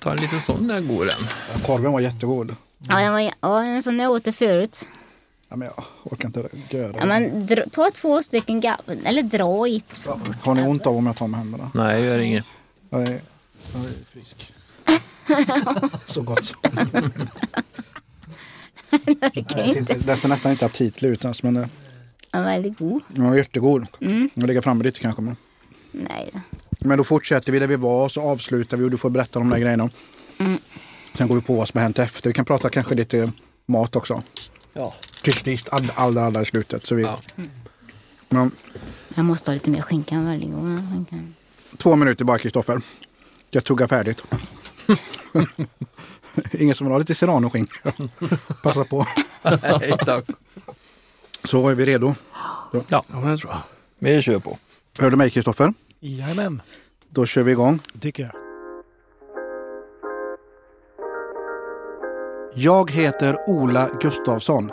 Ta en liten sån där god den. Korven var jättegod. Ja, den var, ja, sån jag åt det förut. Ja, men jag orkar inte göra Ja, men dra, ta två stycken gav, eller dra i ett. Har ni ont av om jag tar med händerna? Nej, gör inget. Jag är, jag är frisk. Så gott som. Jag Det ser nästan inte aptitlig ut ens, men Den var väldigt god. den var jättegod. Jag lägger fram lite kanske. Men. Nej. Men då fortsätter vi där vi var och så avslutar vi och du får berätta om de där grejerna. Sen går vi på vad som har hänt efter. Vi kan prata kanske lite mat också. Ja. Precis, allra, allra, allra i slutet. Så vi, Ja. men, Jag måste ha lite mer skinka varje gång. Två minuter bara Kristoffer. Jag tuggar färdigt. Ingen som vill ha lite serranoskinka? Passa på. Nej, tack. Så är vi redo. Ja, Ja, men det tror jag. vi kör på. Hör du mig Kristoffer? Jajamän, Då kör vi igång. det tycker jag. Jag heter Ola Gustafsson.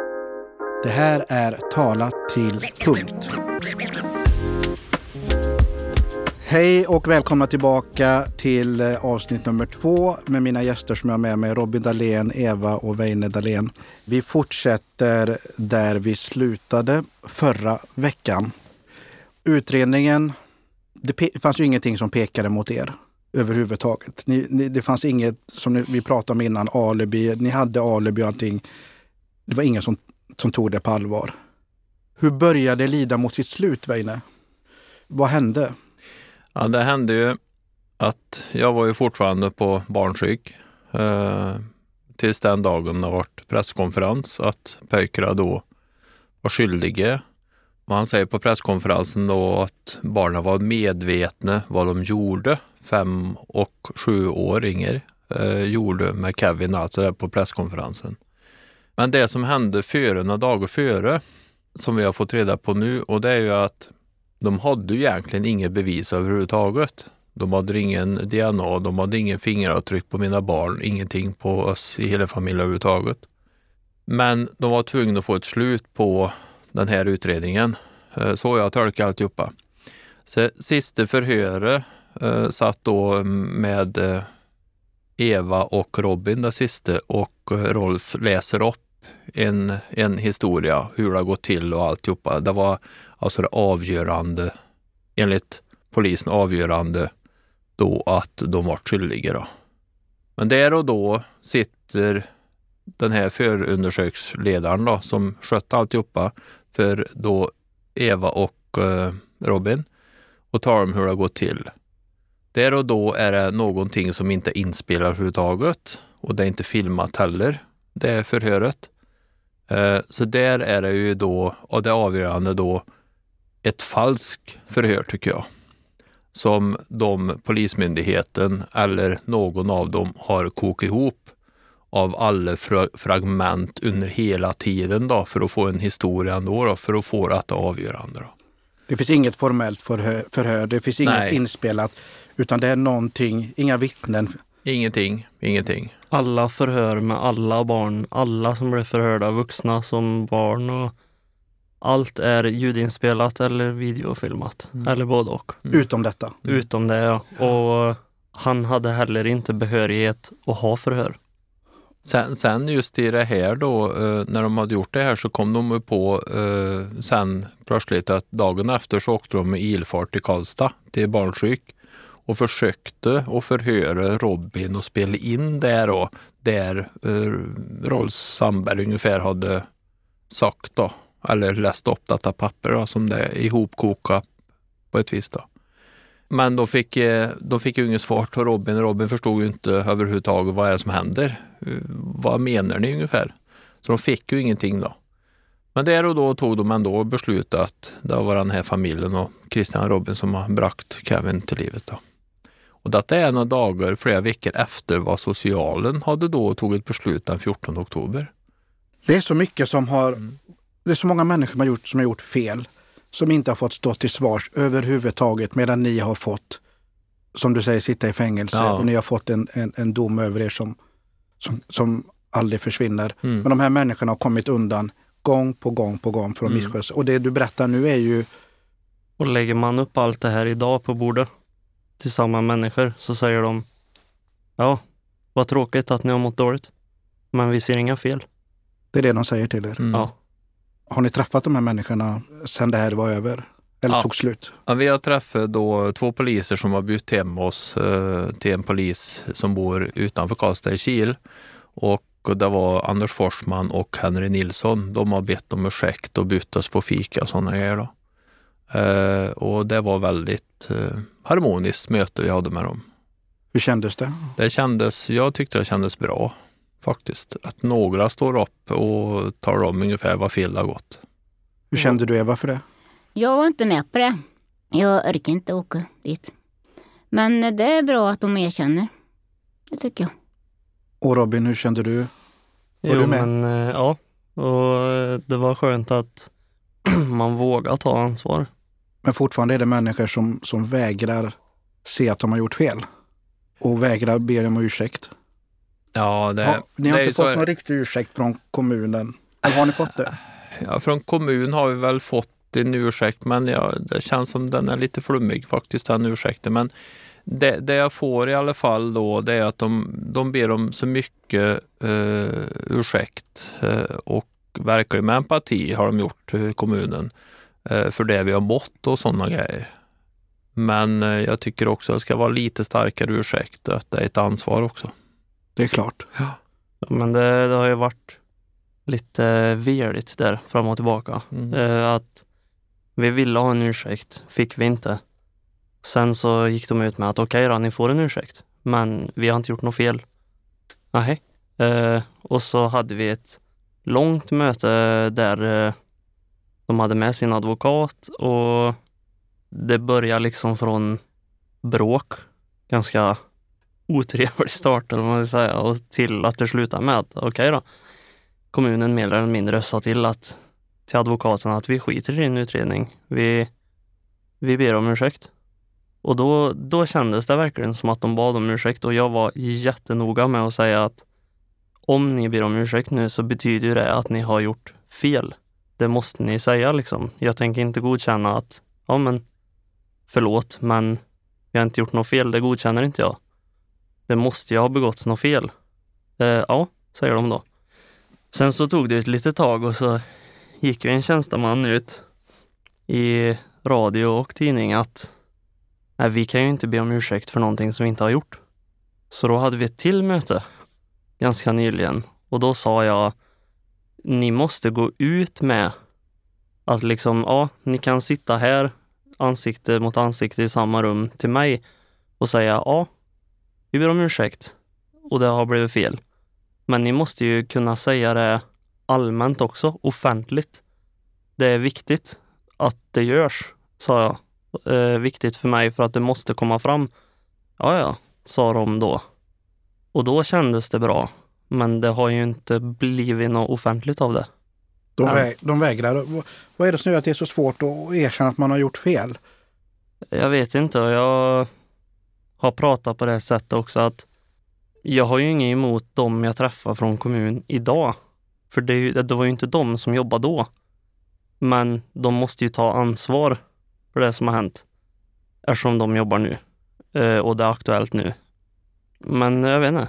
Det här är Tala till punkt. Hej och välkomna tillbaka till eh, avsnitt nummer två med mina gäster som jag har med mig, Robin Dahlén, Eva och Weine Dahlén. Vi fortsätter där vi slutade förra veckan. Utredningen, det fanns ju ingenting som pekade mot er överhuvudtaget. Ni, ni, det fanns inget, som ni, vi pratade om innan, alibi. Ni hade alibi och allting. Det var ingen som, som tog det på allvar. Hur började lida mot sitt slut, Weine? Vad hände? Ja, det hände ju att jag var ju fortfarande på barnpsyk eh, tills den dagen det varit presskonferens att pojkarna då var skyldiga. Han säger på presskonferensen då att barnen var medvetna vad de gjorde, fem och sjuåringar eh, gjorde med Kevin, alltså där på presskonferensen. Men det som hände före, några dagar före, som vi har fått reda på nu, och det är ju att de hade ju egentligen inget bevis överhuvudtaget. De hade ingen DNA, de hade ingen fingeravtryck på mina barn, ingenting på oss i hela familjen överhuvudtaget. Men de var tvungna att få ett slut på den här utredningen. Eh, så jag tolkar alltihopa. Så sista förhöret eh, satt då med eh, Eva och Robin, det sista, och eh, Rolf läser upp en, en historia, hur det har gått till och alltihopa. Det var alltså det avgörande, enligt polisen avgörande, då att de var skyldiga. Då. Men där och då sitter den här förundersöksledaren då, som skötte alltihopa för då Eva och eh, Robin och talar om hur det har gått till. Där och då är det någonting som inte är inspelat överhuvudtaget och det är inte filmat heller, det är förhöret. Eh, så där är det ju då, och det avgörande då, ett falskt förhör tycker jag. Som de, Polismyndigheten eller någon av dem har kokat ihop av alla fra fragment under hela tiden då för att få en historia ändå då, för att få det att avgörande. Då. Det finns inget formellt förhör, förhör det finns inget Nej. inspelat, utan det är någonting, inga vittnen. Ingenting, ingenting. alla förhör med alla barn, alla som blev förhörda, vuxna som barn och allt är ljudinspelat eller videofilmat, eller både och. Utom detta. Utom det ja. Och han hade heller inte behörighet att ha förhör. Sen, sen just i det här då, eh, när de hade gjort det här så kom de på eh, sen plötsligt att dagen efter så åkte de med ilfart till Karlstad, till barnsjuk och försökte att förhöra Robin och spela in det då, där eh, Rolf Sandberg ungefär hade sagt då, eller läst upp detta papper då, som det är ihopkokat på ett vis då. Men då fick, då fick ju inget svar till Robin. Robin förstod ju inte överhuvudtaget vad är det som händer. Eh, Vad menar ni ungefär? Så de fick ju ingenting då. Men där och då tog de ändå beslut att det var den här familjen och Christian och Robin som har bragt Kevin till livet. Då. Och detta är några dagar, flera veckor efter vad socialen hade då tagit beslut den 14 oktober. Det är så mycket som har, det är så många människor som har gjort, som har gjort fel, som inte har fått stå till svars överhuvudtaget, medan ni har fått, som du säger, sitta i fängelse Ja. och ni har fått en, en, en dom över er som, som, som aldrig försvinner. Mm. Men de här människorna har kommit undan gång på gång på gång för att Mm. Och det du berättar nu är ju, Och lägger man upp allt det här idag på bordet till samma människor så säger de Ja, Vad tråkigt att ni har mått dåligt. Men vi ser inga fel. Det är det de säger till er. Mm. Ja. Har ni träffat de här människorna sen det här var över? Eller Ja. tog slut? Ja, vi har träffat då två poliser som har bytt hem oss eh, till en polis som bor utanför Karlstad i Kil. Och det var Anders Forsman och Henry Nilsson. De har bett om ursäkt och bytt oss på fika och sådana grejer. Då. Eh, och det var väldigt eh, harmoniskt möte vi hade med dem. Hur kändes det? Det kändes, jag tyckte det kändes bra faktiskt. Att några står upp och talar om ungefär vad fel det har gått. Hur kände du Eva för det? Jag var inte med på det. Jag orkar inte åka dit. Men det är bra att de erkänner. Det tycker jag. Och Robin, hur kände du? Var Jo, du med? men eh, ja. Och eh, det var skönt att man vågar ta ansvar. Men fortfarande är det människor som, som vägrar se att de har gjort fel. Och vägrar be om ursäkt. Ja, det, Ja, ni har det är inte ju så- fått någon riktig ursäkt från kommunen? Eller har ni fått det? Ja, från kommun har vi väl fått en ursäkt, men ja, det känns som den är lite flummig faktiskt, den ursäkten. Men det, det jag får i alla fall då, det är att de, de ber om så mycket eh, ursäkt eh, och verkligen med empati har de gjort till kommunen eh, för det vi har mått och sådana grejer. Men eh, jag tycker också att det ska vara lite starkare ursäkt, att det är ett ansvar också. Det är klart. Ja, Men det, det har ju varit lite veligt där fram och tillbaka. Mm. Eh, att vi ville ha en ursäkt, fick vi inte. Sen så gick de ut med att okej då, ni får en ursäkt, men vi har inte gjort något fel. Nej. Eh, och så hade vi ett långt möte där eh, de hade med sin advokat och det började liksom från bråk, ganska otrevlig start eller vad man vill säga, och till att det slutade med att okej då, kommunen mer eller mindre sa till att till advokaten att vi skiter i din utredning. Vi, vi ber om ursäkt. Och då, då kändes det verkligen som att de bad om ursäkt och jag var jättenoga med att säga att om ni ber om ursäkt nu så betyder det att ni har gjort fel. Det måste ni säga liksom. Jag tänker inte godkänna att, ja men förlåt, men jag har inte gjort något fel, det godkänner inte jag. Det måste ju ha begåtts något fel. Eh, ja, säger de då. Sen så tog det ett litet tag och så gick ju en tjänsteman ut i radio och tidning att nej, vi kan ju inte be om ursäkt för någonting som vi inte har gjort. Så då hade vi ett till möte ganska nyligen och då sa jag ni måste gå ut med att liksom, ja, ni kan sitta här ansikte mot ansikte i samma rum till mig och säga ja, vi ber om ursäkt och det har blivit fel. Men ni måste ju kunna säga det allmänt också, offentligt. Det är viktigt att det görs, sa jag. Eh, viktigt för mig för att det måste komma fram. Ja, ja, sa de då. Och då kändes det bra. Men det har ju inte blivit något offentligt av det. De, väg, de vägrar. Vad- är det som gör att det är så svårt att erkänna att man har gjort fel? Jag vet inte. Jag har pratat på det sättet också att jag har ju inget emot dem jag träffar från kommun idag. För det, det var ju inte de som jobbade då. Men de måste ju ta ansvar för det som har hänt. Eftersom de jobbar nu. Eh, och det är aktuellt nu. Men jag vet inte.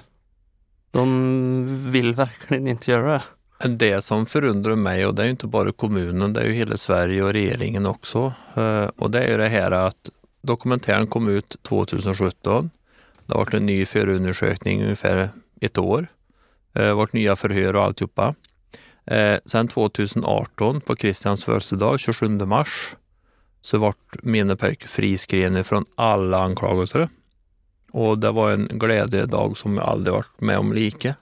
De vill verkligen inte göra det. Det som förundrar mig, och det är ju inte bara kommunen, det är ju hela Sverige och regeringen också. Eh, och det är ju det här att dokumentären kom ut 2017. Det har varit en ny förundersökning i ungefär ett år. Eh, det har varit nya förhör och alltihopa. Eh, Sen 2018 på Kristians födelsedag, 27 mars, så vart mina pojkar friskrivna från alla anklagelser. Och det var en glädjedag som jag aldrig varit med om lika.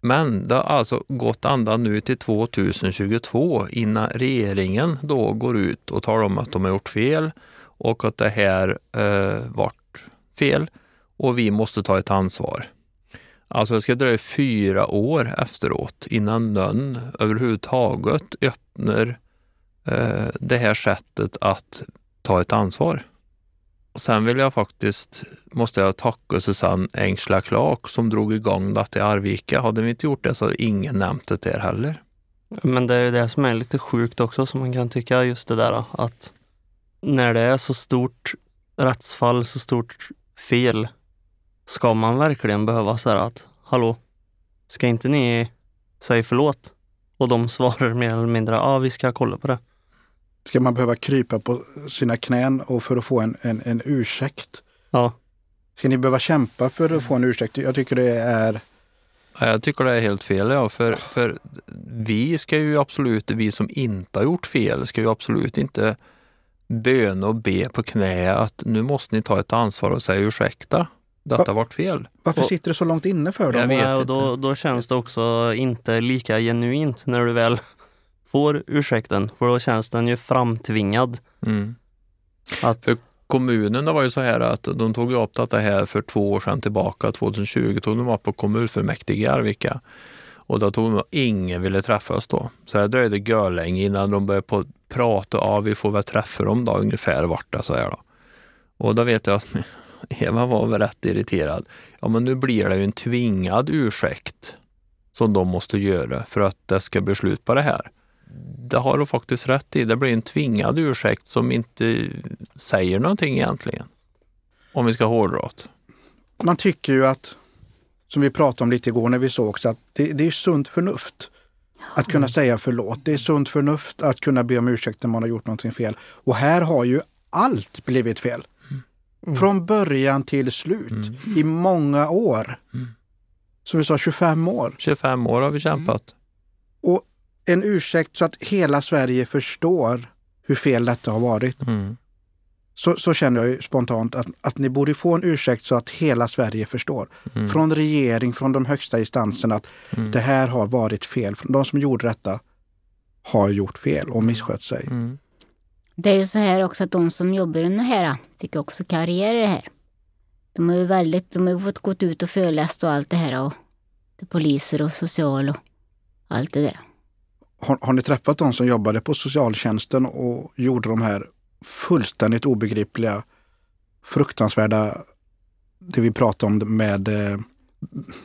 Men det har alltså gått ända nu till 2022 innan regeringen då går ut och talar om att de har gjort fel och att det här eh, vart fel och vi måste ta ett ansvar. Alltså det ska dröja fyra år efteråt innan någon överhuvudtaget öppnar eh, det här sättet att ta ett ansvar. Och sen vill jag faktiskt, måste jag tacka Susanne Engsla Clark som drog igång detta i Arvika. Hade vi inte gjort det så hade ingen nämnt det där heller. Men det är ju det som är lite sjukt också som man kan tycka just det där att när det är så stort rättsfall, så stort fel ska man verkligen behöva säga att hallå, ska inte ni säga förlåt? Och de svarar mer eller mindre, ja vi ska kolla på det. Ska man behöva krypa på sina knän och för att få en, en, en ursäkt? Ja, Ska ni behöva kämpa för att få en ursäkt? Jag tycker det är... Ja, Jag tycker det är helt fel, ja. För, för vi ska ju absolut, vi som inte har gjort fel, ska ju absolut inte böna och be på knä att nu måste ni ta ett ansvar och säga ursäkta. Detta varit fel. Varför Och- sitter det så långt inne för Jag dem? vet Nej, och då, då känns det också inte lika genuint när du väl får ursäkten. För då känns den ju framtvingad. Mm. Att, För- Kommunen det var ju så här att de tog upp detta här för två år sedan tillbaka. 2020 tog de upp på kommunfullmäktige i Arvika. Och då tog de, ingen ville träffa oss då. Så det dröjde görlänge innan de började på prata. Ja, vi får väl träffa dem då ungefär vart det så här då. Och då vet jag att Eva var väl rätt irriterad. Ja, men nu blir det ju en tvingad ursäkt som de måste göra för att det ska bli slut på det här. Det har du faktiskt rätt i. Det blir en tvingad ursäkt som inte säger någonting egentligen. Om vi ska hårdra det. Man tycker ju att, som vi pratade om lite igår när vi sågs, att det, det är sunt förnuft att kunna säga förlåt. Det är sunt förnuft att kunna be om ursäkt när man har gjort någonting fel. Och här har ju allt blivit fel. Från början till slut. I många år. Som vi sa, 25 år. 25 år har vi kämpat. Och en ursäkt så att hela Sverige förstår hur fel detta har varit. Mm. Så, så känner jag spontant att, att ni borde få en ursäkt så att hela Sverige förstår. Mm. Från regering, från de högsta instanserna att Mm. det här har varit fel. De som gjorde detta har gjort fel och misskött sig. Det är ju så här också att de som jobbar under här fick också karriär i det här. De har ju väldigt, de har fått gått ut och föreläst och allt det här och det poliser och social och allt det där. Har, har ni träffat de som jobbade på socialtjänsten och gjorde de här fullständigt obegripliga, fruktansvärda, det vi pratade om med eh,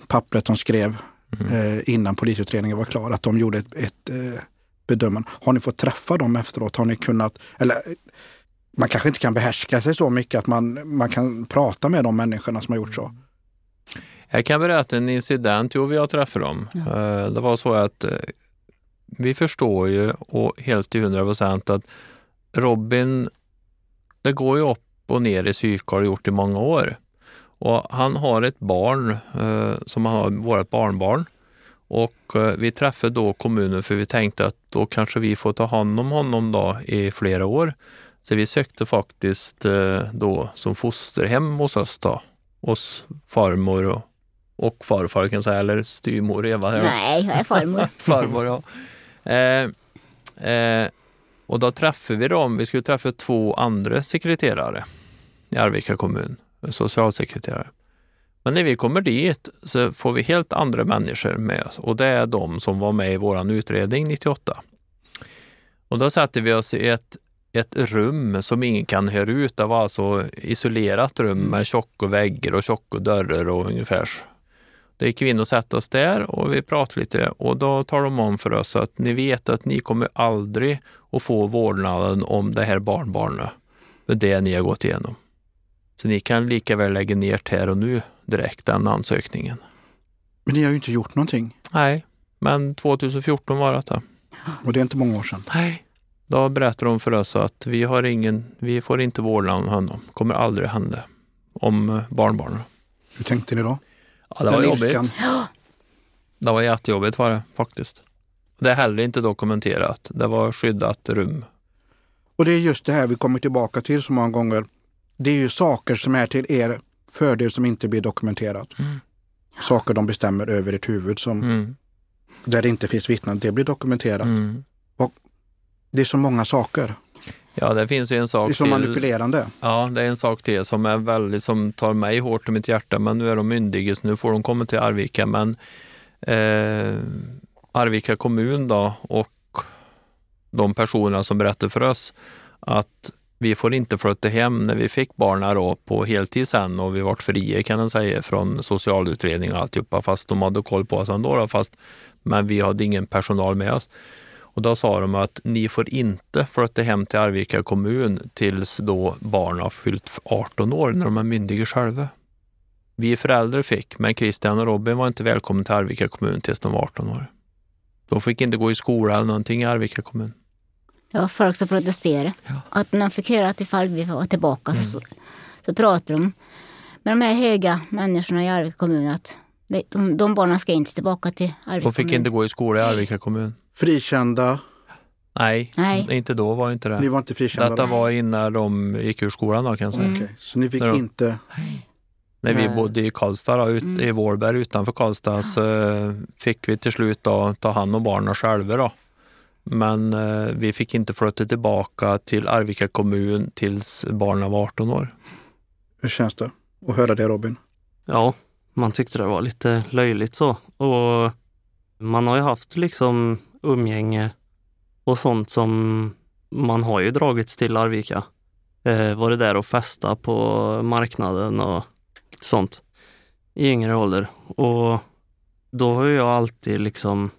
pappret de skrev Mm. eh, innan polisutredningen var klar, att de gjorde ett, ett eh, bedömande. Har ni fått träffa dem efteråt? Har ni kunnat, eller man kanske inte kan behärska sig så mycket att man, man kan prata med de människorna som har gjort så. Jag kan berätta en incident, jo vi har träffat dem. Ja. Eh, Det var så att eh, vi förstår ju och helt till hundra procent att Robin, det går ju upp och ner i psyke har det gjort i många år. Och han har ett barn eh, som han har, vårt barnbarn. Och eh, vi träffade då kommunen för vi tänkte att då kanske vi får ta hand om honom då i flera år. Så vi sökte faktiskt eh, då som fosterhem hos oss då. Hos farmor och, och farfar kan jag säga, eller styvmor Eva. här. Nej, jag är farmor. Farmor, ja. Eh, eh, och då träffade vi dem. Vi skulle träffa två andra sekreterare i Arvika kommun, socialsekreterare. Men när vi kommer dit så får vi helt andra människor med oss och det är de som var med i vår utredning 98. Och då sätter vi oss i ett, ett rum som ingen kan höra ut. Det var alltså isolerat rum med tjocka väggar och tjocka dörrar och ungefär. Då gick vi in och satte oss där och vi pratade lite och då tar de om för oss att ni vet att ni kommer aldrig att få vårdnaden om det här barnbarnet. Det ni har gått igenom. Så ni kan lika väl lägga ner det här och nu direkt den ansökningen. Men ni har ju inte gjort någonting. Nej, men 2014 var det. Och det är inte många år sedan. Nej. Då berättar de för oss att vi, har ingen, vi får inte om honom. kommer aldrig hända. Om barnbarnen. Hur tänkte ni då? Ja, det var Den jobbigt. ilskan. Det var jättejobbigt var det faktiskt. Det är heller inte dokumenterat. Det var skyddat rum. Och det är just det här vi kommer tillbaka till så många gånger. Det är ju saker som är till er fördel som inte blir dokumenterat. Mm. Saker de bestämmer över ert huvud som, Mm. där det inte finns vittnen. Det blir dokumenterat. Mm. Det är så många saker. Ja, det finns ju en Det är sak så till. manipulerande. Ja, det är en sak till som är väldigt, som tar mig hårt i mitt hjärta, men nu är de myndiga så nu får de komma till Arvika. Men eh, Arvika kommun då och de personerna som berättar för oss att vi får inte flytta hem när vi fick barnen då på heltid sen och vi vart fria kan man säga från socialutredning och alltihopa fast de hade koll på oss ändå. Då, fast, men vi hade ingen personal med oss. Och då sa de att ni får inte flytta hem till Arvika kommun tills då barnen har fyllt 18 år när de är myndiga själva. vi föräldrar fick, men Christian och Robin var inte välkomna till Arvika kommun tills de var 18 år. De fick inte gå i skola eller någonting i Arvika kommun. Det var folk som protesterade. Ja. Att när de fick höra att ifall vi var tillbaka så, så pratade de med de här höga människorna i Arvika kommun att de, de, de barnen ska inte tillbaka till Arvika De fick kommun. inte gå i skola i Arvika kommun. Frikända. Nej, Nej. inte då var inte det. Ni var inte frikända? Detta var innan de gick ur skolan då kan jag säga. Mm. Okej, Så ni fick de- inte... När vi Nej. bodde i Karlstad, då, ut, Mm. i Vårberg utanför Karlstad, så fick vi till slut då, ta hand om barnen själva. Då. Men eh, vi fick inte flytta tillbaka till Arvika kommun tills barnen var 18 år. Hur känns det att höra det Robin? Ja, man tyckte det var lite löjligt så. Och man har ju haft liksom umgänge och sånt som man har ju dragits till Arvika. Eh, varit där och festa på marknaden och sånt i yngre ålder. Och då har jag alltid liksom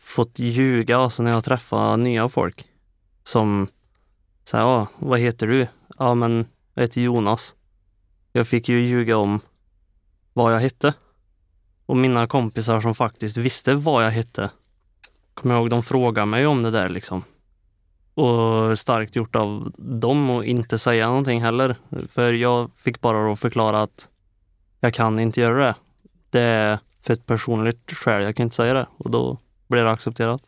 fått ljuga alltså när jag träffar nya folk. Som säger, ja, vad heter du? Ja, men jag heter Jonas. Jag fick ju ljuga om vad jag hette. Och mina kompisar som faktiskt visste vad jag hette, kommer jag ihåg, de frågade mig om det där liksom. Och starkt gjort av dem att inte säga någonting heller. För jag fick bara då förklara att jag kan inte göra det. Det är för ett personligt skäl, jag kan inte säga det. Och då blev det accepterat.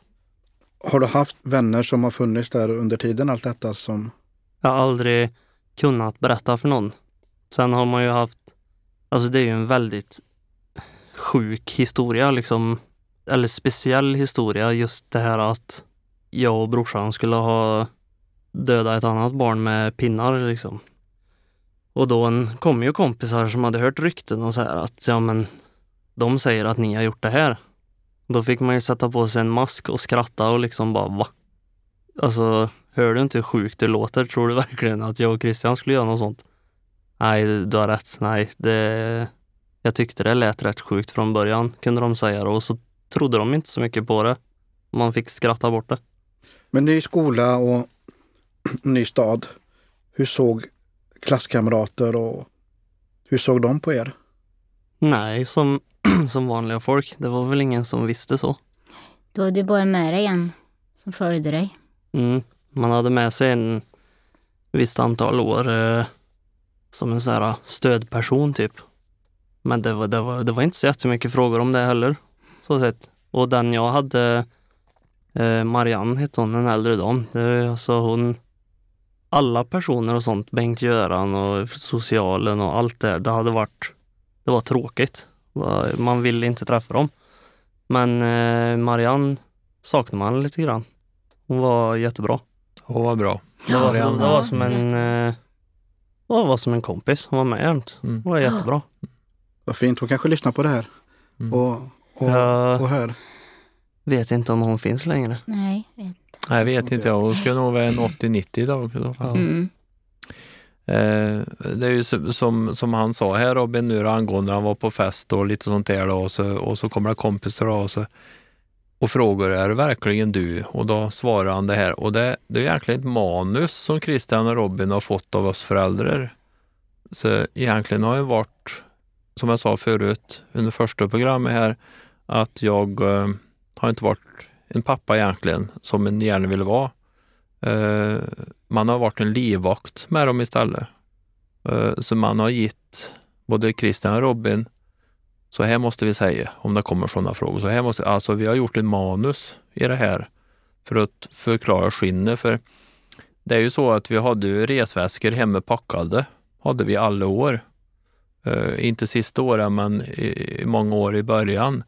Har du haft vänner som har funnits där under tiden allt detta som... Jag har aldrig kunnat berätta för någon. Sen har man ju haft, alltså det är ju en väldigt sjuk historia liksom, eller speciell historia just det här att jag och brorsan skulle ha dödat ett annat barn med pinnar liksom. Och då kom ju kompisar som hade hört rykten och så här att ja men de säger att ni har gjort det här. Då fick man ju sätta på sig en mask och skratta och liksom bara va? Alltså Hör du inte hur sjukt det låter? Tror du verkligen att jag och Christian skulle göra något sånt? Nej, du har rätt. Nej, det... Jag tyckte det lät rätt sjukt från början, kunde de säga då. Och så trodde de inte så mycket på det. Man fick skratta bort det. Men ny skola och ny stad. Hur såg klasskamrater och hur såg de på er? Nej, som, som vanliga folk. Det var väl ingen som visste så. Då hade du bara med dig en som följde dig. Mm. Man hade med sig en visst antal år eh, som en sån här stödperson typ. Men det var, det, var, det var inte så jättemycket frågor om det heller. Så sett. Och den jag hade, eh, Marianne hette hon, en äldre dam. Det, alltså hon, alla personer och sånt, Bengt-Göran och socialen och allt det, det hade varit, det var tråkigt. Man ville inte träffa dem. Men eh, Marianne saknar man lite grann. Hon var jättebra. Åh, vad bra. Det var, det var som en eh, det var som en kompis. Hon var med jämt. Mm. Hon var jättebra. Vad fint, hon kanske lyssnar på det här. Mm. Och, och, Jag och hör. vet inte om hon finns längre. Nej. vet inte. Nej, jag vet inte jag. Hon skulle nog vara en 80-90 idag i så fall. Mm. Eh, det är ju som, som, han sa här Robin nu angående när han var på fest och lite sånt där då, och, så, och så kommer det kompisar då, och, så, och frågar är det verkligen du? Och då svarar han det här och det, det är egentligen ett manus som Christian och Robin har fått av oss föräldrar. Så egentligen har jag varit, som jag sa förut under första programmet här, att jag eh, har inte varit en pappa egentligen som en gärna ville vara. Eh, man har varit en livvakt med dem istället. Eh, så man har gett både Christian och Robin, så här måste vi säga om det kommer sådana frågor. Så här måste, alltså vi har gjort en manus i det här för att förklara skinnet. För det är ju så att vi hade resväskor hemma packade, hade vi alla år. Eh, inte sista åren, men i, i många år i början.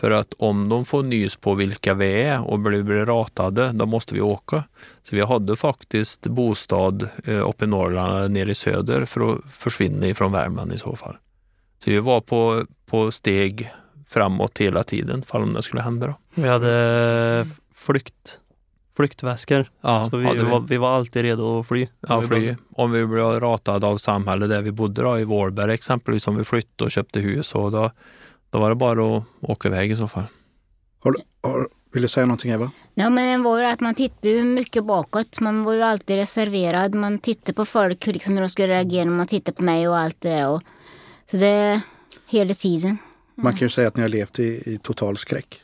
För att om de får nys på vilka vi är och blir, ratade, då måste vi åka. Så vi hade faktiskt bostad eh, uppe i Norrland eller nere i söder för att försvinna ifrån Värmland i så fall. Så vi var på, på steg framåt hela tiden, fall om det skulle hända. Då. Vi hade flykt, flyktväskor. Ja, Så vi, vi. var, vi var alltid redo att fly. Ja, fly. Om vi blev ratade av samhället där vi bodde då, i Vårberg exempelvis, om vi flyttade och köpte hus, och då, då var det bara att åka iväg i så fall. Har, du- har, vill du säga någonting Eva? Ja, men det var ju att man tittade mycket bakåt. Man var ju alltid reserverad. Man tittade på folk, hur, liksom, hur de skulle reagera när man tittade på mig och allt det där. Och Så det är hela tiden. Man kan ju säga att ni har levt i, i total skräck.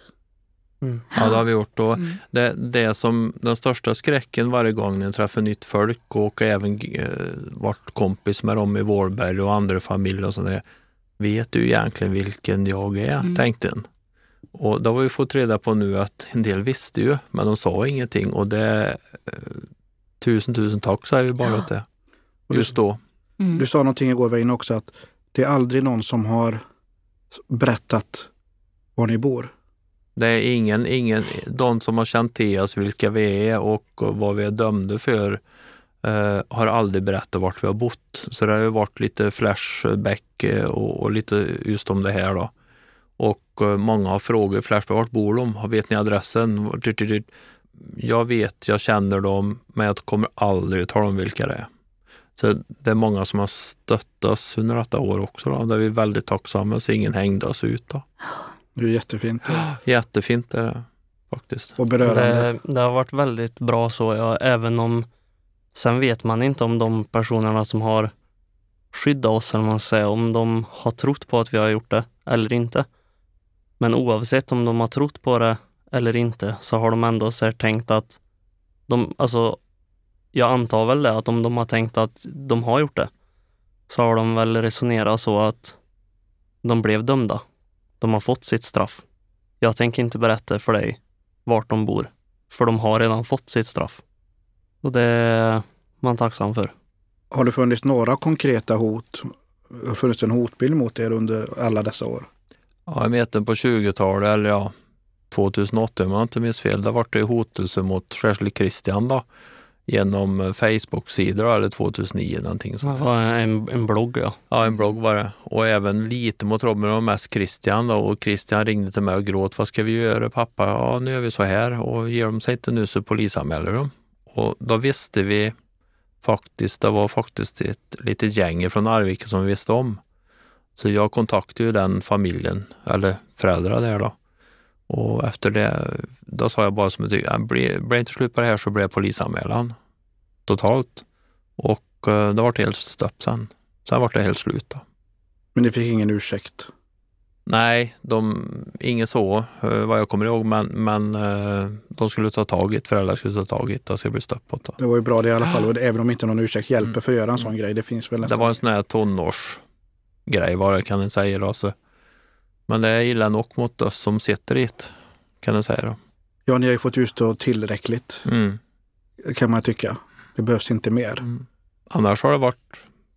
Mm. Ja, det har vi gjort. Och Mm. det, det som den största skräcken varje gång ni träffar nytt folk och även eh, varit kompis med dem i Vårberg och andra familjer och sånt där. Vet du egentligen vilken jag är? Mm. tänkte en. Och det har vi fått reda på nu att en del visste ju, men de sa ingenting och det eh, tusen tusen tack säger vi bara Ja. åt det. Och du, Just då. Mm. du sa någonting igår Weine också att det är aldrig någon som har berättat var ni bor. Det är ingen, ingen, de som har känt till oss, vilka vi är och vad vi är dömda för, eh, har aldrig berättat vart vi har bott. Så det har ju varit lite flashback eh, och, och lite just om det här då. Och eh, många har frågat Flashback, vart bor de? Vet ni adressen? Jag vet, jag känner dem, men jag kommer aldrig tala om vilka det är. Så det är många som har stött oss under detta år också. Då. Vi är väldigt tacksamma så ingen hängde oss ut. Då. Det är jättefint Jättefint är det faktiskt. och berörande. Det, det har varit väldigt bra så, ja, även om sen vet man inte om de personerna som har skyddat oss, eller man säger, om de har trott på att vi har gjort det eller inte. Men oavsett om de har trott på det eller inte så har de ändå så här tänkt att de, alltså, jag antar väl det att om de har tänkt att de har gjort det så har de väl resonerat så att de blev dömda. De har fått sitt straff. Jag tänker inte berätta för dig vart de bor. För de har redan fått sitt straff. Och det är man tacksam för. Har det funnits några konkreta hot? Har det funnits en hotbild mot er under alla dessa år? Ja, I mitten på 20-talet, eller ja, 2008 om jag inte minns fel, där var det hotelse mot särskilt Christian då, genom Facebook-sidor eller 2009 någonting Det sånt. var en, en blogg ja. Ja, en blogg var det. Och även lite mot Robin och mest Christian då. Och Christian ringde till mig och gråt. Vad ska vi göra pappa? Ja, nu gör vi så här. Och ger de sig inte nu så polisanmäler de. Och då visste vi faktiskt, det var faktiskt ett litet gäng från Arvika som vi visste om. Så jag kontaktade ju den familjen, eller föräldrar där då. Och efter det, då sa jag bara som ett blir blir det inte slut på det här så blir det polisanmälan. Totalt. Och eh, det var helt stopp sen. Sen var det helt slut. Då. Men ni fick ingen ursäkt? Nej, de, inget så eh, vad jag kommer ihåg, men, men eh, de skulle ta tag i det. Föräldrar skulle ta tag i det. Det skulle bli stopp på det. Det var ju bra det i alla fall. Och även om inte någon ursäkt hjälper Mm. för att göra en sån grej. Det finns väl Det var en sån här tonårsgrej, vad det kan en säga då. Så. Men det är illa nog mot oss som sitter dit, kan jag säga då. Ja, ni har ju fått utstå tillräckligt Mm. kan man tycka. Det behövs inte mer. Mm. Annars har det varit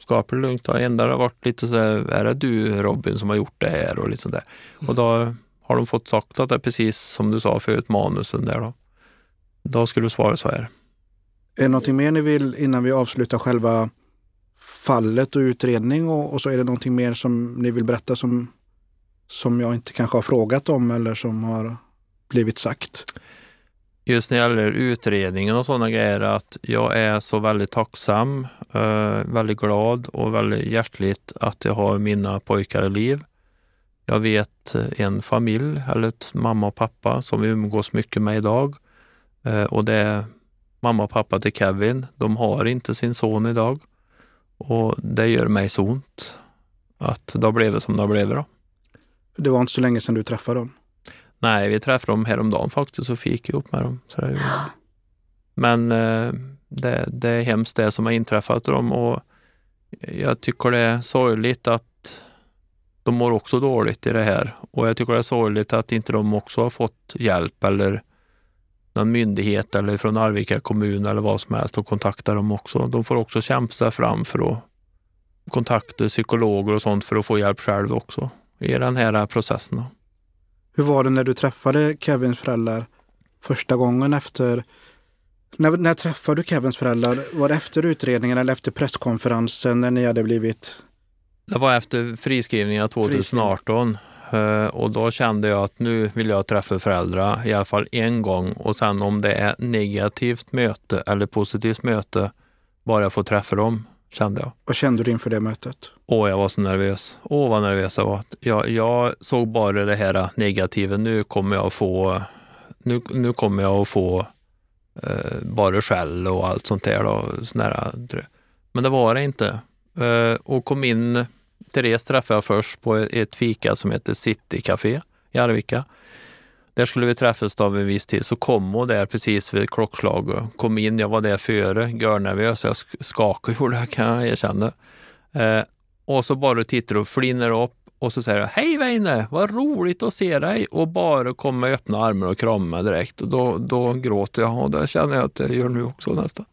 skapligt lugnt. Det enda har varit lite så här, är det du Robin som har gjort det här och liksom lite sådär. Och då har de fått sagt att det är precis som du sa förut, manusen där då. Då skulle du svara så här. Är det någonting mer ni vill innan vi avslutar själva fallet och utredning och, och så är det någonting mer som ni vill berätta som, som jag inte kanske har frågat om eller som har blivit sagt? Just när det gäller utredningen och sådana grejer att jag är så väldigt tacksam, eh, väldigt glad och väldigt hjärtligt att jag har mina pojkar i liv. Jag vet eh, en familj, eller ett mamma och pappa som vi umgås mycket med idag. Eh, och det är mamma och pappa till Kevin. De har inte sin son idag. Och det gör mig så ont att det har blivit som det har blivit. Då. Det var inte så länge sedan du träffade dem. Nej, vi träffade dem häromdagen faktiskt och fick ihop med dem. Så det. Men eh, det, det är hemskt det som har inträffat dem och jag tycker det är sorgligt att de mår också dåligt i det här. Och jag tycker det är sorgligt att inte de också har fått hjälp eller någon myndighet eller från Arvika kommun eller vad som helst och kontakta dem också. De får också kämpa sig fram för att kontakta psykologer och sånt för att få hjälp själv också i den här processen. Hur var det när du träffade Kevins föräldrar första gången efter... När, när träffade du Kevins föräldrar? Var det efter utredningen eller efter presskonferensen när ni hade blivit... Det var efter friskrivningen 2018 eh, och då kände jag att nu vill jag träffa föräldrar i alla fall en gång. Och sen om det är negativt möte eller positivt möte, bara jag får träffa dem, kände jag. Vad kände du inför det mötet? Åh, jag var så nervös. Åh, vad nervös jag var. Jag, jag såg bara det här negativa. Nu kommer jag få, nu, nu kommer jag att få eh, bara skäll och allt sånt där. Då, sån där. Men det var det inte. Eh, och kom in Therese träffade jag först på ett fika som heter City Café i Arvika. Där skulle vi träffas av en viss tid. Så kom hon där precis vid klockslaget. Kom in, jag var där före, görnervös. Jag skakade gjorde jag, kan jag erkänna. Eh, och så bara tittar och flinner upp och så säger jag Hej Veine, vad roligt att se dig! Och bara kommer med öppna armar och krama direkt. Och då, då gråter jag och det känner jag att jag gör nu också nästan.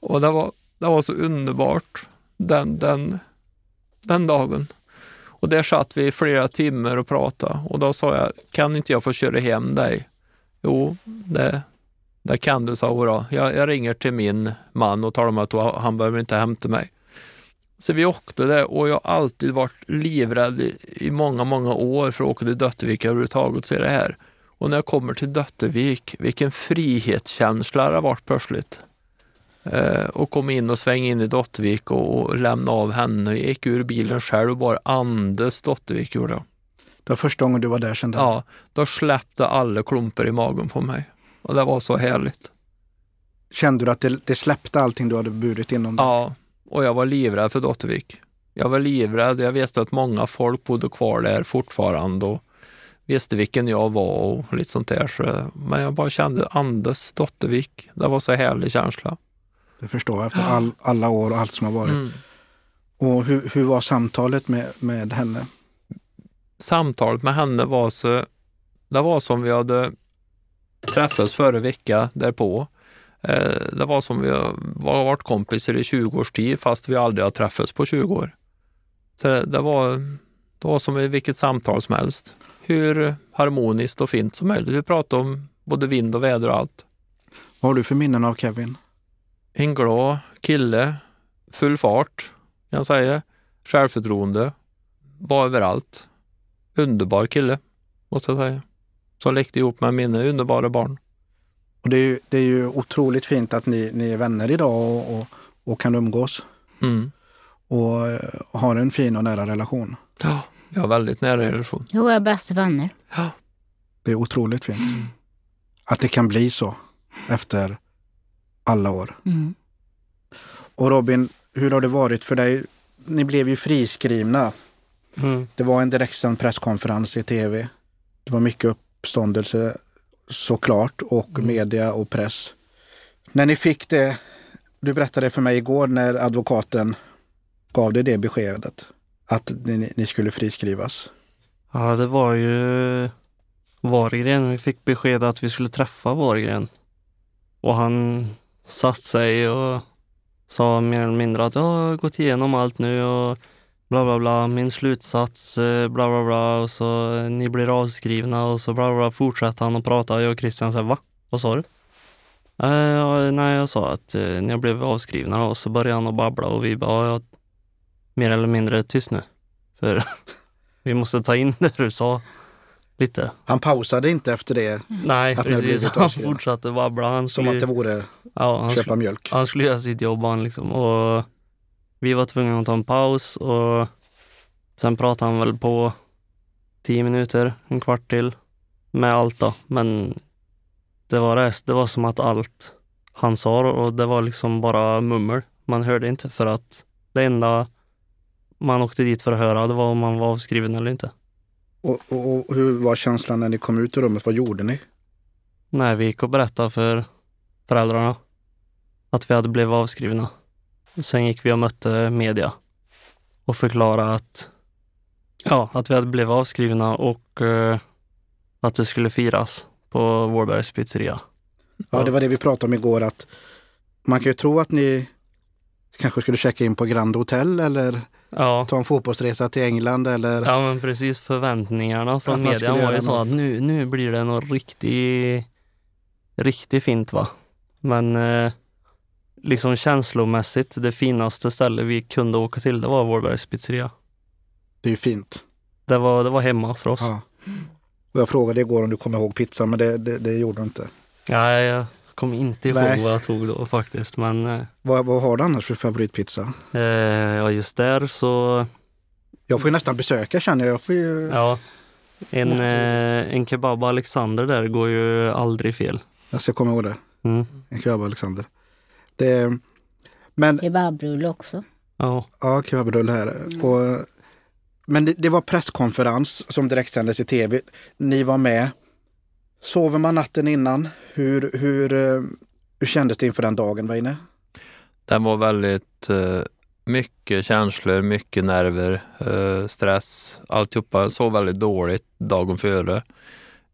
Och det var, det var så underbart den, den, den dagen. Och där satt vi i flera timmar och pratade och då sa jag, kan inte jag få köra hem dig? Jo, det, det kan du, sa hon. Jag, jag ringer till min man och talar om att han behöver inte hämta mig. Så vi åkte där och jag har alltid varit livrädd i, i många, många år för att åka till Döttervik överhuvudtaget och se det här. Och när jag kommer till Döttervik, vilken frihetskänsla det har varit plötsligt. Eh, och kom in och svängde in i Dottervik och, och lämnade av henne. Jag gick ur bilen själv och bara andes Dottervik gjorde jag. Det var första gången du var där kände Ja, då släppte alla klumpar i magen på mig. Och det var så härligt. Kände du att det, det släppte allting du hade burit inom dig? Ja, och jag var livrädd för Dottervik. Jag var livrädd. Jag visste att många folk bodde kvar där fortfarande och visste vilken jag var och lite sånt där. Men jag bara kände Anders Dottervik. Det var så härlig känsla. Det förstår jag efter all, alla år och allt som har varit. Mm. Och hur, hur var samtalet med, med henne? Samtalet med henne var så, det var som vi hade träffats förra veckan därpå. Eh, det var som vi har varit kompisar i 20 års tid fast vi aldrig har träffats på 20 år. Så det var, det var som i vilket samtal som helst. Hur harmoniskt och fint som helst. Vi pratade om både vind och väder och allt. Vad har du för minnen av Kevin? En glad kille, full fart kan jag säga. Självförtroende, var överallt. Underbar kille, måste jag säga. Som lekte ihop med mina underbara barn. Och det, är ju, det är ju otroligt fint att ni, ni är vänner idag och, och, och kan umgås. Mm. Och uh, har en fin och nära relation. Ja, jag har väldigt nära relation. Jo, våra bästa vänner. Ja. Det är otroligt fint. Mm. Att det kan bli så efter alla år. Mm. Och Robin, hur har det varit för dig? Ni blev ju friskrivna. Mm. Det var en direktsänd presskonferens i tv. Det var mycket uppståndelse såklart och mm. media och press. När ni fick det, du berättade för mig igår när advokaten gav dig det beskedet att ni, ni skulle friskrivas. Ja, det var ju Vargren. Vi fick besked att vi skulle träffa Vargren. Och han satt sig och sa mer eller mindre att jag har gått igenom allt nu och bla bla bla, min slutsats, eh, bla bla bla och så eh, ni blir avskrivna och så bla bla fortsatte han att prata jag och Christian sa va? Vad sa du? Uh, nej, jag sa att uh, ni har blivit avskrivna och så började han att babbla och vi bara, ja, mer eller mindre tyst nu. För vi måste ta in det du sa lite. Han pausade inte efter det? Nej, precis. Han fortsatte babbla. Han skulle, Som att det vore ja, han köpa skulle, mjölk? Han skulle göra sitt jobb han liksom. Och vi var tvungna att ta en paus och sen pratade han väl på tio minuter, en kvart till med allt då. Men det var rest. Det var som att allt han sa och det var liksom bara mummel. Man hörde inte för att det enda man åkte dit för att höra det var om man var avskriven eller inte. Och, och, och, hur var känslan när ni kom ut ur rummet? Vad gjorde ni? Nej, vi gick och berättade för föräldrarna att vi hade blivit avskrivna. Sen gick vi och mötte media och förklarade att, ja, att vi hade blivit avskrivna och uh, att det skulle firas på Vårbergs pizzeria. Ja, det var det vi pratade om igår att man kan ju tro att ni kanske skulle checka in på Grand Hotel eller ja. ta en fotbollsresa till England eller... Ja men precis, förväntningarna från media var ju så att nu, nu blir det något riktigt, riktigt fint va. Men eh, liksom känslomässigt, det finaste stället vi kunde åka till, det var Vårbergs pizzeria. Det är ju fint. Det var, det var hemma för oss. Ja. Och jag frågade igår om du kommer ihåg pizzan, men det, det, det gjorde du inte. Ja, jag kommer inte ihåg Nej. vad jag tog då faktiskt. Men, eh, vad, vad har du annars för favoritpizza? Eh, ja, just där så... Jag får ju nästan besöka känner jag. jag ju... Ja, en, eh, en kebab Alexander där går ju aldrig fel. Jag ska komma ihåg det. Mm. En kebab Alexander. Det, men, Kebabrulle också. Ja. Ja, kebabrulle här. Och Men det, det var presskonferens som direktsändes i tv. Ni var med. Sover man natten innan? Hur, hur, eh, hur kändes det inför den dagen, Weine? Den var väldigt eh, mycket känslor, mycket nerver, eh, stress, alltihopa. Jag sov väldigt dåligt dagen före.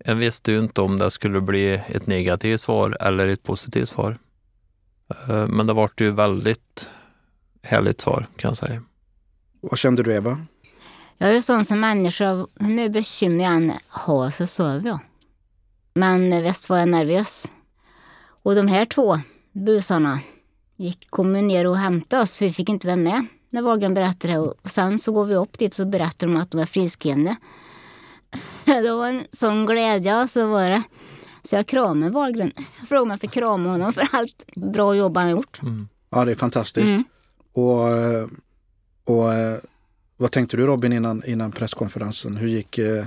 Jag visste ju inte om det skulle bli ett negativt svar eller ett positivt svar. Men det vart ju väldigt härligt svar kan jag säga. Vad kände du, Eva? Jag är ju sån som människa, hur mycket bekymmer jag än har så sover jag. Men visst var jag nervös. Och de här två busarna gick, kom ju ner och hämtade oss, för vi fick inte vara med när Wahlgren berättade det. Och sen så går vi upp dit och berättar de att de är friskrivna. Det var en sån glädje och så var det. Så jag kramade Wahlgren. Jag frågade om jag fick krama honom för allt bra jobb han har gjort. Ja, det är fantastiskt. Mm. Och, eh, och eh, vad tänkte du Robin innan, innan presskonferensen? Hur gick... eh,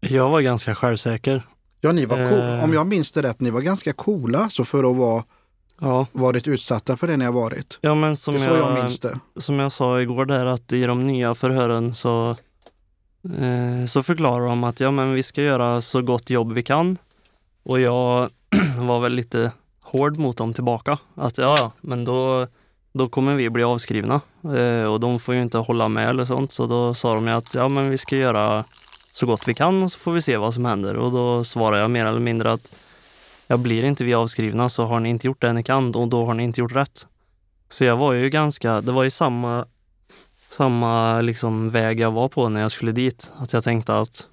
Jag var ganska självsäker. Ja, ni var cool. Eh. Om jag minns det rätt, ni var ganska coola så för att vara Ja, varit utsatta för det ni har varit. ja men Det som är så jag jag, minns det. som jag sa igår där att i de nya förhören så, eh, så förklarar de att ja, men vi ska göra så gott jobb vi kan. Och jag var väl lite hård mot dem tillbaka. Att ja, ja, men då, då kommer vi bli avskrivna eh, och de får ju inte hålla med eller sånt. Så då sa de att ja, men vi ska göra så gott vi kan och så får vi se vad som händer. Och då svarar jag mer eller mindre att jag blir inte vi avskrivna så har ni inte gjort det ni kan och då har ni inte gjort rätt. Så jag var ju ganska, det var ju samma, samma liksom väg jag var på när jag skulle dit. Att jag tänkte att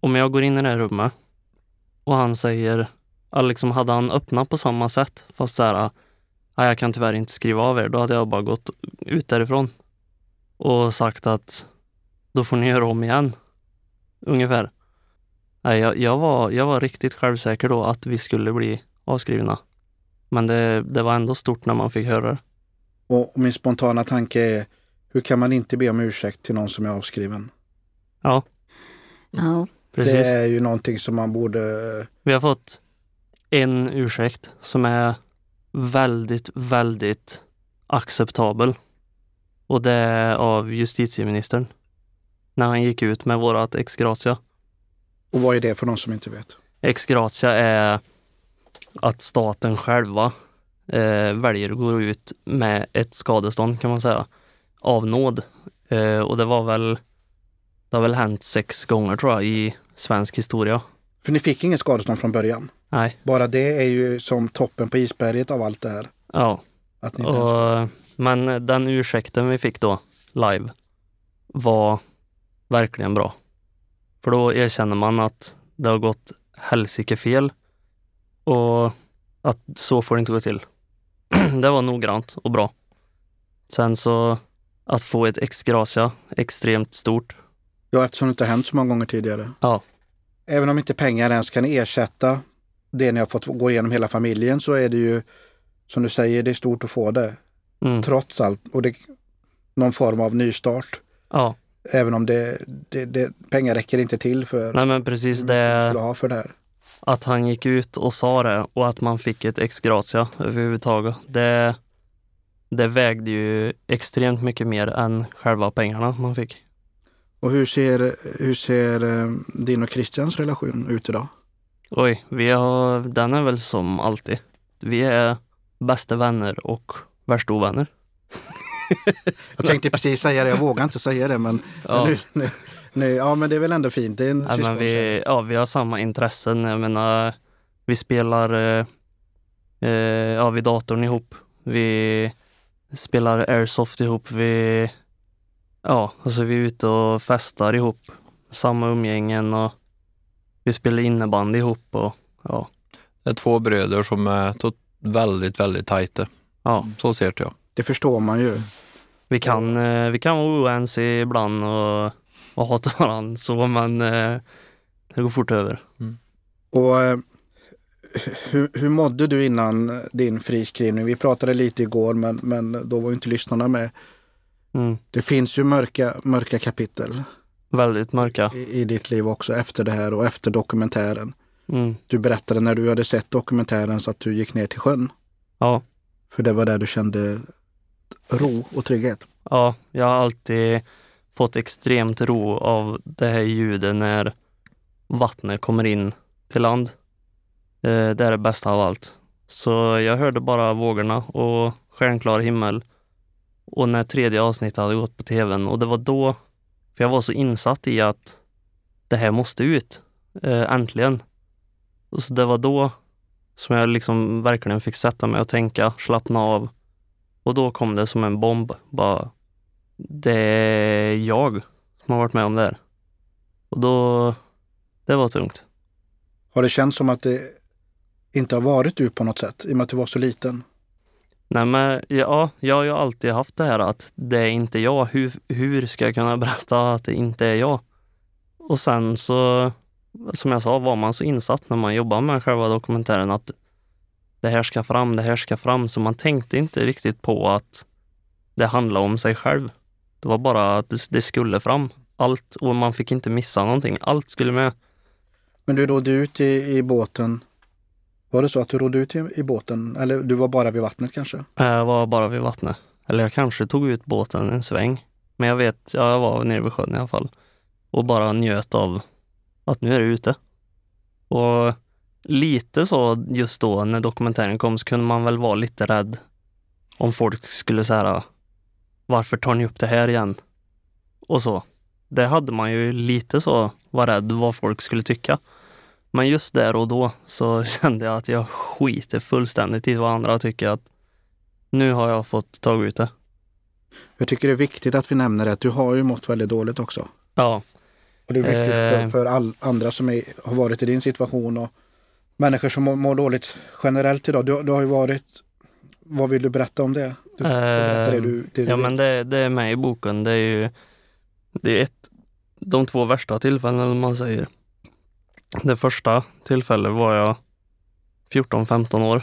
om jag går in i det här rummet och han säger, liksom hade han öppnat på samma sätt fast så här, "Nej, jag kan tyvärr inte skriva av er, då hade jag bara gått ut därifrån och sagt att då får ni göra om igen. Ungefär. Nej, jag, jag, var, jag var riktigt självsäker då att vi skulle bli avskrivna. Men det, det var ändå stort när man fick höra det. Och min spontana tanke är, hur kan man inte be om ursäkt till någon som är avskriven? Ja, Ja. precis. Det är ju någonting som man borde... Vi har fått en ursäkt som är väldigt, väldigt acceptabel. Och det är av justitieministern. När han gick ut med vårat ex gratia. Och vad är det för någon som inte vet? Ex gratia är att staten själva eh, väljer att gå ut med ett skadestånd kan man säga. Av nåd. Eh, och det var väl, det har väl hänt sex gånger tror jag i svensk historia. För ni fick inget skadestånd från början. Nej, Bara det är ju som toppen på isberget av allt det här. ja. Att ni ens... Och, men den ursäkten vi fick då, live, var verkligen bra. För då erkänner man att det har gått helsike fel och att så får det inte gå till. det var noggrant och bra. Sen så att få ett ex gratia, extremt stort. Ja, eftersom det inte har hänt så många gånger tidigare. Ja. Även om inte pengar ens kan ersätta det ni har fått gå igenom hela familjen så är det ju, som du säger, det är stort att få det. Mm. Trots allt. Och det någon form av nystart. Ja, Även om det, det, det, pengar räcker inte till för nej men precis det. för det här. att han gick ut och sa det och att man fick ett ex gratia överhuvudtaget. Det, det vägde ju extremt mycket mer än själva pengarna man fick. Och hur ser, hur ser eh, din och Christians relation ut idag? Oj, vi har, den är väl som alltid. Vi är bästa vänner och värsta ovänner. Jag tänkte precis säga det, jag vågar inte säga det men, Ja. men nu, nu, nu, ja men det är väl ändå fint. Det är en Ja, men vi, ja, vi har samma intressen. Jag menar, vi spelar eh, eh, ja, vid datorn ihop. Vi spelar airsoft ihop. Vi, ja, alltså vi är ute och festar ihop. Samma umgängen och vi spelar innebandy ihop. Och, ja, Det är två bröder som är väldigt, väldigt tajta. ja. Så ser det jag. Det förstår man ju. Vi, kan, eh, vi kan vara oense ibland och, och hata varandra så, men eh, det går fort över. Och eh, hur, hur mådde du innan din friskrivning? Vi pratade lite igår men, men då var inte lyssnarna med. Mm. Det finns ju mörka, mörka kapitel Väldigt mörka. i, i ditt liv också efter det här och efter dokumentären. Mm. Du berättade när du hade sett dokumentären så att du gick ner till sjön. Ja. För det var där du kände ro och trygghet. Ja, jag har alltid fått extremt ro av det här ljudet när vattnet kommer in till land. Eh, det är det bästa av allt. Så jag hörde bara vågorna och stjärnklar himmel. Och när tredje avsnittet hade gått på tvn och det var då, för jag var så insatt i att det här måste ut, eh, äntligen. Och så det var då som jag liksom verkligen fick sätta mig och tänka, slappna av. Och då kom det som en bomb. Bara, det är jag som har varit med om det här. Och då, det var tungt. Har det känts som att det inte har varit du på något sätt i och med att du var så liten? Nej men ja, jag har ju alltid haft det här att det är inte jag. Hur, hur ska jag kunna berätta att det inte är jag? Och sen så, som jag sa, var man så insatt när man jobbar med själva dokumentären att det här ska fram, det här ska fram. Så man tänkte inte riktigt på att det handlar om sig själv. Det var bara att det, det skulle fram. Allt, och man fick inte missa någonting. Allt skulle med. Men du rådde ut i, i båten. Var det så att du rådde ut i, i båten? Eller du var bara vid vattnet kanske? Jag var bara vid vattnet. Eller jag kanske tog ut båten en sväng. Men jag vet, ja, jag var nere vid sjön i alla fall. Och bara njöt av att nu är det ute. Och lite så just då när dokumentären kom så kunde man väl vara lite rädd om folk skulle säga varför tar ni upp det här igen? Och så. Det hade man ju lite så, var rädd vad folk skulle tycka. Men just där och då så kände jag att jag skiter fullständigt i vad andra tycker. att Nu har jag fått ta ut det. Jag tycker det är viktigt att vi nämner det. Du har ju mått väldigt dåligt också. Ja. Och det är viktigt för, Eh. för all, andra som är, har varit i din situation och människor som mår, mår dåligt generellt idag. Du, du har ju varit... Vad vill du berätta om det? Du, berätta det du, det du Ja men det, det är med i boken. Det är ju det är ett, de två värsta tillfällena om man säger. Det första tillfället var jag 14-15 år.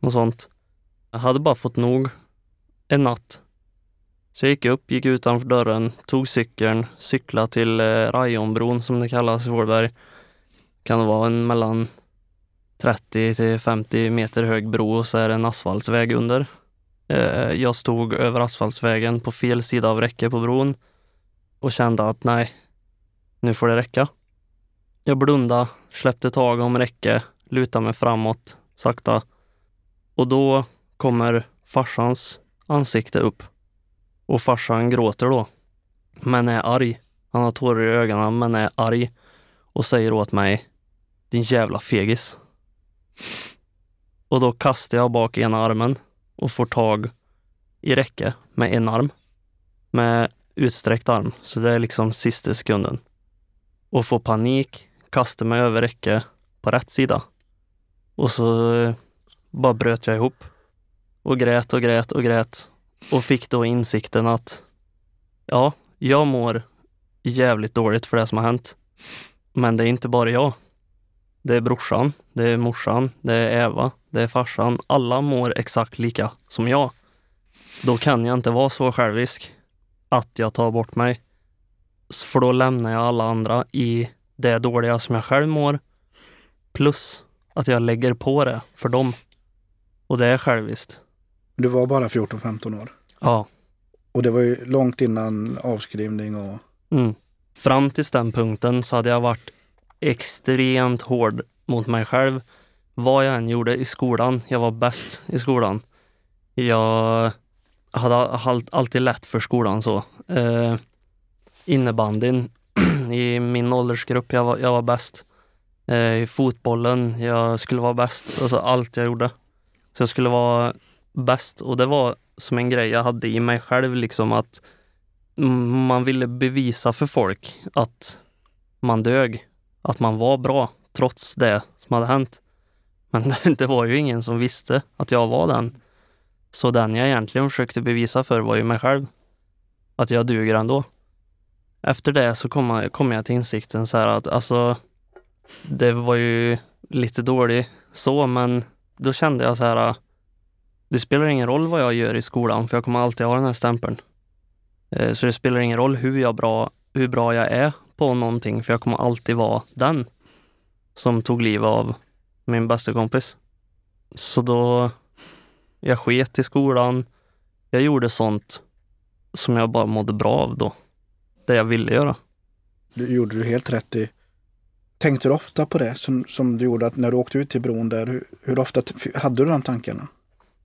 Något sånt. Jag hade bara fått nog en natt. Så jag gick upp, gick utanför dörren, tog cykeln, cyklade till eh, Rajonbron som det kallas i Vårberg. Kan det vara en mellan 30 till 50 meter hög bro och så är det en asfaltsväg under. Eh, jag stod över asfaltsvägen på fel sida av räcket på bron och kände att nej, nu får det räcka. Jag blundade, släppte tag om räcket, lutade mig framåt sakta och då kommer farsans ansikte upp. Och farsan gråter då, men är arg. Han har tårar i ögonen men är arg och säger åt mig din jävla fegis. Och då kastar jag bak ena armen och får tag i räcke med en arm. Med utsträckt arm, så det är liksom sista sekunden. Och får panik, kastar mig över räcke på rätt sida. Och så eh, bara bröt jag ihop. Och grät och grät och grät. Och fick då insikten att ja, jag mår jävligt dåligt för det som har hänt. Men det är inte bara jag. Det är brorsan, det är morsan, det är Eva, det är farsan. Alla mår exakt lika som jag. Då kan jag inte vara så självisk att jag tar bort mig. För då lämnar jag alla andra i det dåliga som jag själv mår. Plus att jag lägger på det för dem. Och det är själviskt. Du var bara 14-15 år. Ja. Och det var ju långt innan avskrivning och... Mm. Fram till den punkten så hade jag varit extremt hård mot mig själv. Vad jag än gjorde i skolan, jag var bäst i skolan. Jag hade alltid lätt för skolan så. Eh, innebandyn i min åldersgrupp, jag var, jag var bäst. Eh, I fotbollen, jag skulle vara bäst. Alltså allt jag gjorde. Så jag skulle vara bäst och det var som en grej jag hade i mig själv liksom att man ville bevisa för folk att man dög, att man var bra trots det som hade hänt. Men det var ju ingen som visste att jag var den. Så den jag egentligen försökte bevisa för var ju mig själv. Att jag duger ändå. Efter det så kom jag, kom jag till insikten så här att alltså, det var ju lite dåligt så, men då kände jag så här, det spelar ingen roll vad jag gör i skolan, för jag kommer alltid ha den här stämpeln. Eh, så det spelar ingen roll hur, jag bra, hur bra jag är på någonting, för jag kommer alltid vara den som tog livet av min bästa kompis. Så då, jag sket i skolan. Jag gjorde sånt som jag bara mådde bra av då. det jag ville göra. Det gjorde du helt rätt i. Tänkte du ofta på det som, som du gjorde att när du åkte ut till bron där? Hur, hur ofta hade du de tankarna?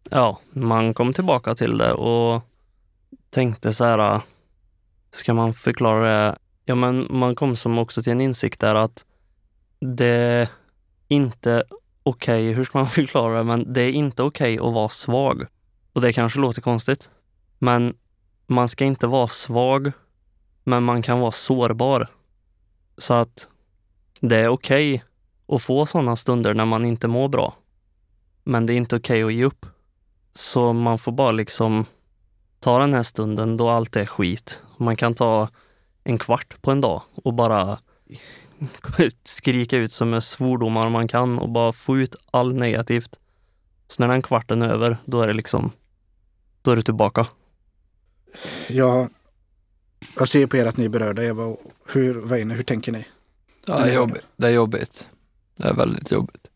Ja, man kom tillbaka till det och tänkte så här, ska man förklara det? Ja, men man kom som också till en insikt där att det är inte okej, hur ska man förklara det, men det är inte okej att vara svag. Och det kanske låter konstigt, men man ska inte vara svag, men man kan vara sårbar. Så att det är okej att få sådana stunder när man inte mår bra. Men det är inte okej att ge upp. Så man får bara liksom ta den här stunden då allt är skit. Man kan ta en kvart på en dag och bara skrika ut som med svordomar man kan och bara få ut allt negativt. Så när den kvarten är över, då är det liksom, då är du tillbaka. Jag, jag ser på er att ni är berörda, Eva. Hur, Weine, hur tänker ni? Ja, det, är jobbigt. det är jobbigt. Det är väldigt jobbigt.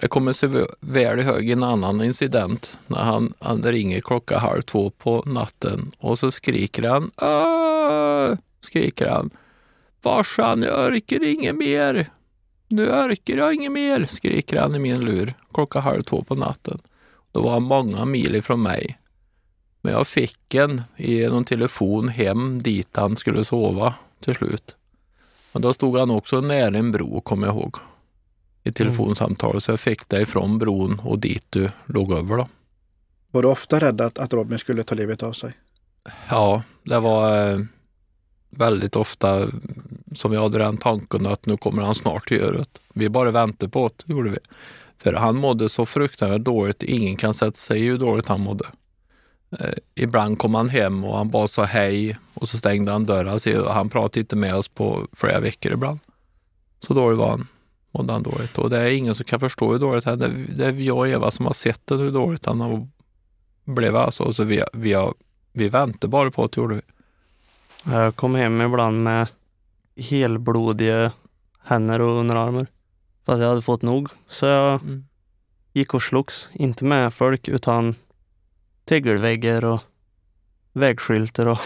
Jag kommer så väl ihåg en annan incident när han, han ringer klockan halv två på natten och så skriker han Åh! skriker han. Farsan, jag orkar inget mer. Nu orkar jag inget mer, skriker han i min lur klockan halv två på natten. Då var han många mil ifrån mig. Men jag fick en genom telefon hem dit han skulle sova till slut. Men då stod han också nära en bro, kommer jag ihåg, i telefonsamtal. Så jag fick det ifrån bron och dit du låg över. Då. Var du ofta rädd att, att Robin skulle ta livet av sig? Ja, det var eh, väldigt ofta som jag hade den tanken att nu kommer han snart till öret. Vi bara väntade på det, gjorde vi. För han mådde så fruktansvärt dåligt, ingen kan sätta sig hur dåligt han mådde. Eh, ibland kom han hem och han bara sa hej och så stängde han dörren. Han pratade inte med oss på flera veckor ibland. Så dålig var han. Mådde dåligt. Och det är ingen som kan förstå hur dåligt han är. Det är jag och Eva som har sett det, hur dåligt han har blivit. Alltså. Så vi, vi, har, vi väntade bara på att det gjorde vi. Jag kom hem ibland med helblodiga händer och underarmar. Fast jag hade fått nog. Så jag Mm. gick och slogs. Inte med folk utan tegelväggar och vägskyltar och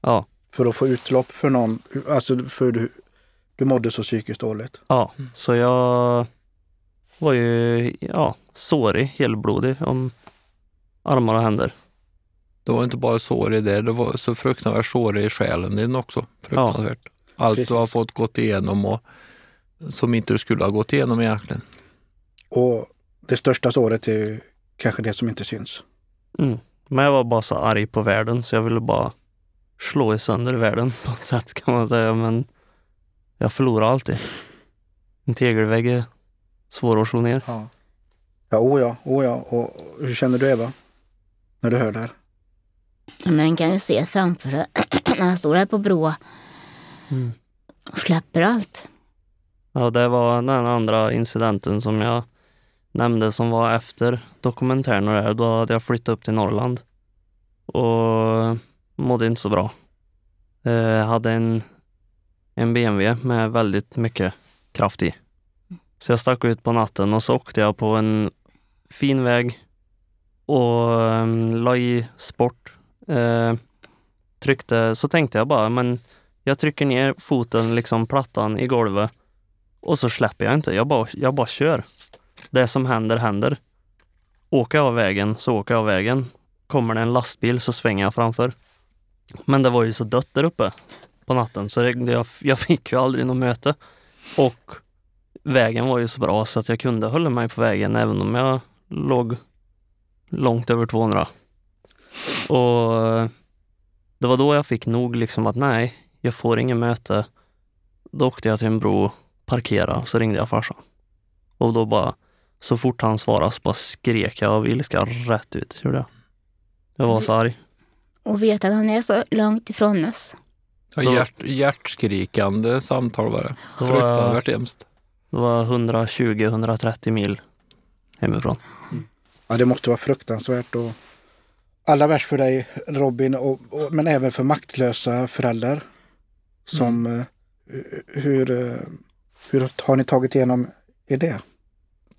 ja, För att få utlopp för någon, alltså för du, mådde så psykiskt dåligt. ja. Så jag var ju ja, sårig, helblodig om armar och händer. Det var inte bara sår i det, det var så fruktansvärt sår i själen din också. Fruktansvärt. Allt Precis. du har fått gått igenom och som inte du skulle ha gått igenom egentligen. Och det största såret är ju kanske det som inte syns. Mm. Men jag var bara så arg på världen så jag ville bara slå i sönder världen på ett sätt kan man säga. Men jag förlorar alltid. En tegelvägg är svår att slå ner. Ja, ja, oh ja, oh ja. Och hur känner du Eva? När du hör det här? Men den kan ju se framför sig när han står där på broa Mm. och släpper allt. Ja, det var den andra incidenten som jag nämnde som var efter dokumentären och det här. Då hade jag flyttat upp till Norrland och mådde inte så bra. Eh, Jag hade en, en BMW med väldigt mycket kraft i. Så jag stack ut på natten och så åkte jag på en fin väg och um, la i sport. Uh, tryckte, så tänkte jag bara, men jag trycker ner foten, liksom plattan i golvet och så släpper jag inte. Jag bara, jag bara kör. Det som händer, händer. Åker jag av vägen så åker jag av vägen. Kommer det en lastbil så svänger jag framför. Men det var ju så dött där uppe på natten så det, jag, jag fick ju aldrig något möte. Och vägen var ju så bra så att jag kunde hålla mig på vägen även om jag låg långt över 200. Och eh, det var då jag fick nog liksom att nej, jag får inget möte. Då åkte jag till en bro, parkerade och så ringde jag farsan. Och då bara, så fort han svarade så bara skrek jag av ilska rätt ut. Gjorde jag. Jag var så arg. Och vet att han är så långt ifrån oss. Ja, hjärt, hjärtskrikande samtal var det. Var- Fruktansvärt hemskt. Det var 120-130 mil hemifrån. Ja, det måste vara fruktansvärt. Och allra värst för dig Robin, och, och, men även för maktlösa föräldrar. Som, eh, hur, eh, hur har ni tagit igenom i det?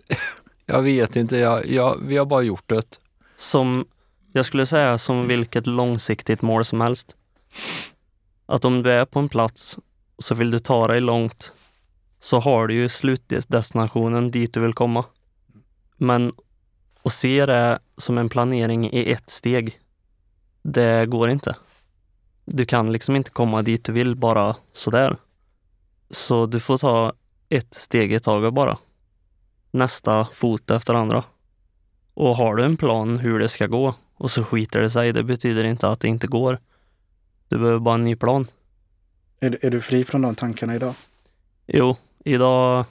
Jag vet inte, jag, jag, vi har bara gjort det. Som, jag skulle säga som vilket långsiktigt mål som helst. Att om du är på en plats så vill du ta dig långt så har du ju slutdestinationen dit du vill komma. Men att se det som en planering i ett steg, det går inte. Du kan liksom inte komma dit du vill bara sådär. Så du får ta ett steg i taget bara. Nästa fot efter andra. Och har du en plan hur det ska gå och så skiter det sig, det betyder inte att det inte går. Du behöver bara en ny plan. Är, är du fri från de tankarna idag? Jo, idag,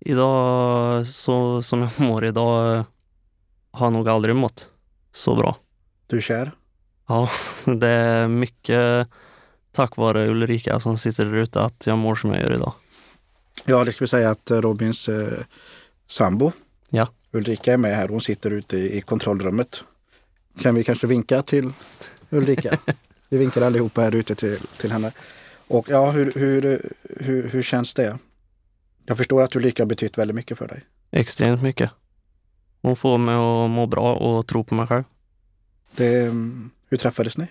idag så som jag mår idag eh, har jag nog aldrig mått så bra. Du är kär? Ja, det är mycket tack vare Ulrika som sitter där ute att jag mår som jag gör idag. Ja, det ska vi säga att Robins eh, sambo Ja. Ulrika är med här. Hon sitter ute i, i kontrollrummet. Kan vi kanske vinka till Ulrika? vi vinkar allihopa här ute till, till henne. Och ja, hur, hur, hur, hur känns det? Jag förstår att Ulrika har betytt väldigt mycket för dig. Extremt mycket. Hon får mig att må bra och tro på mig själv. Det, mm, hur träffades ni?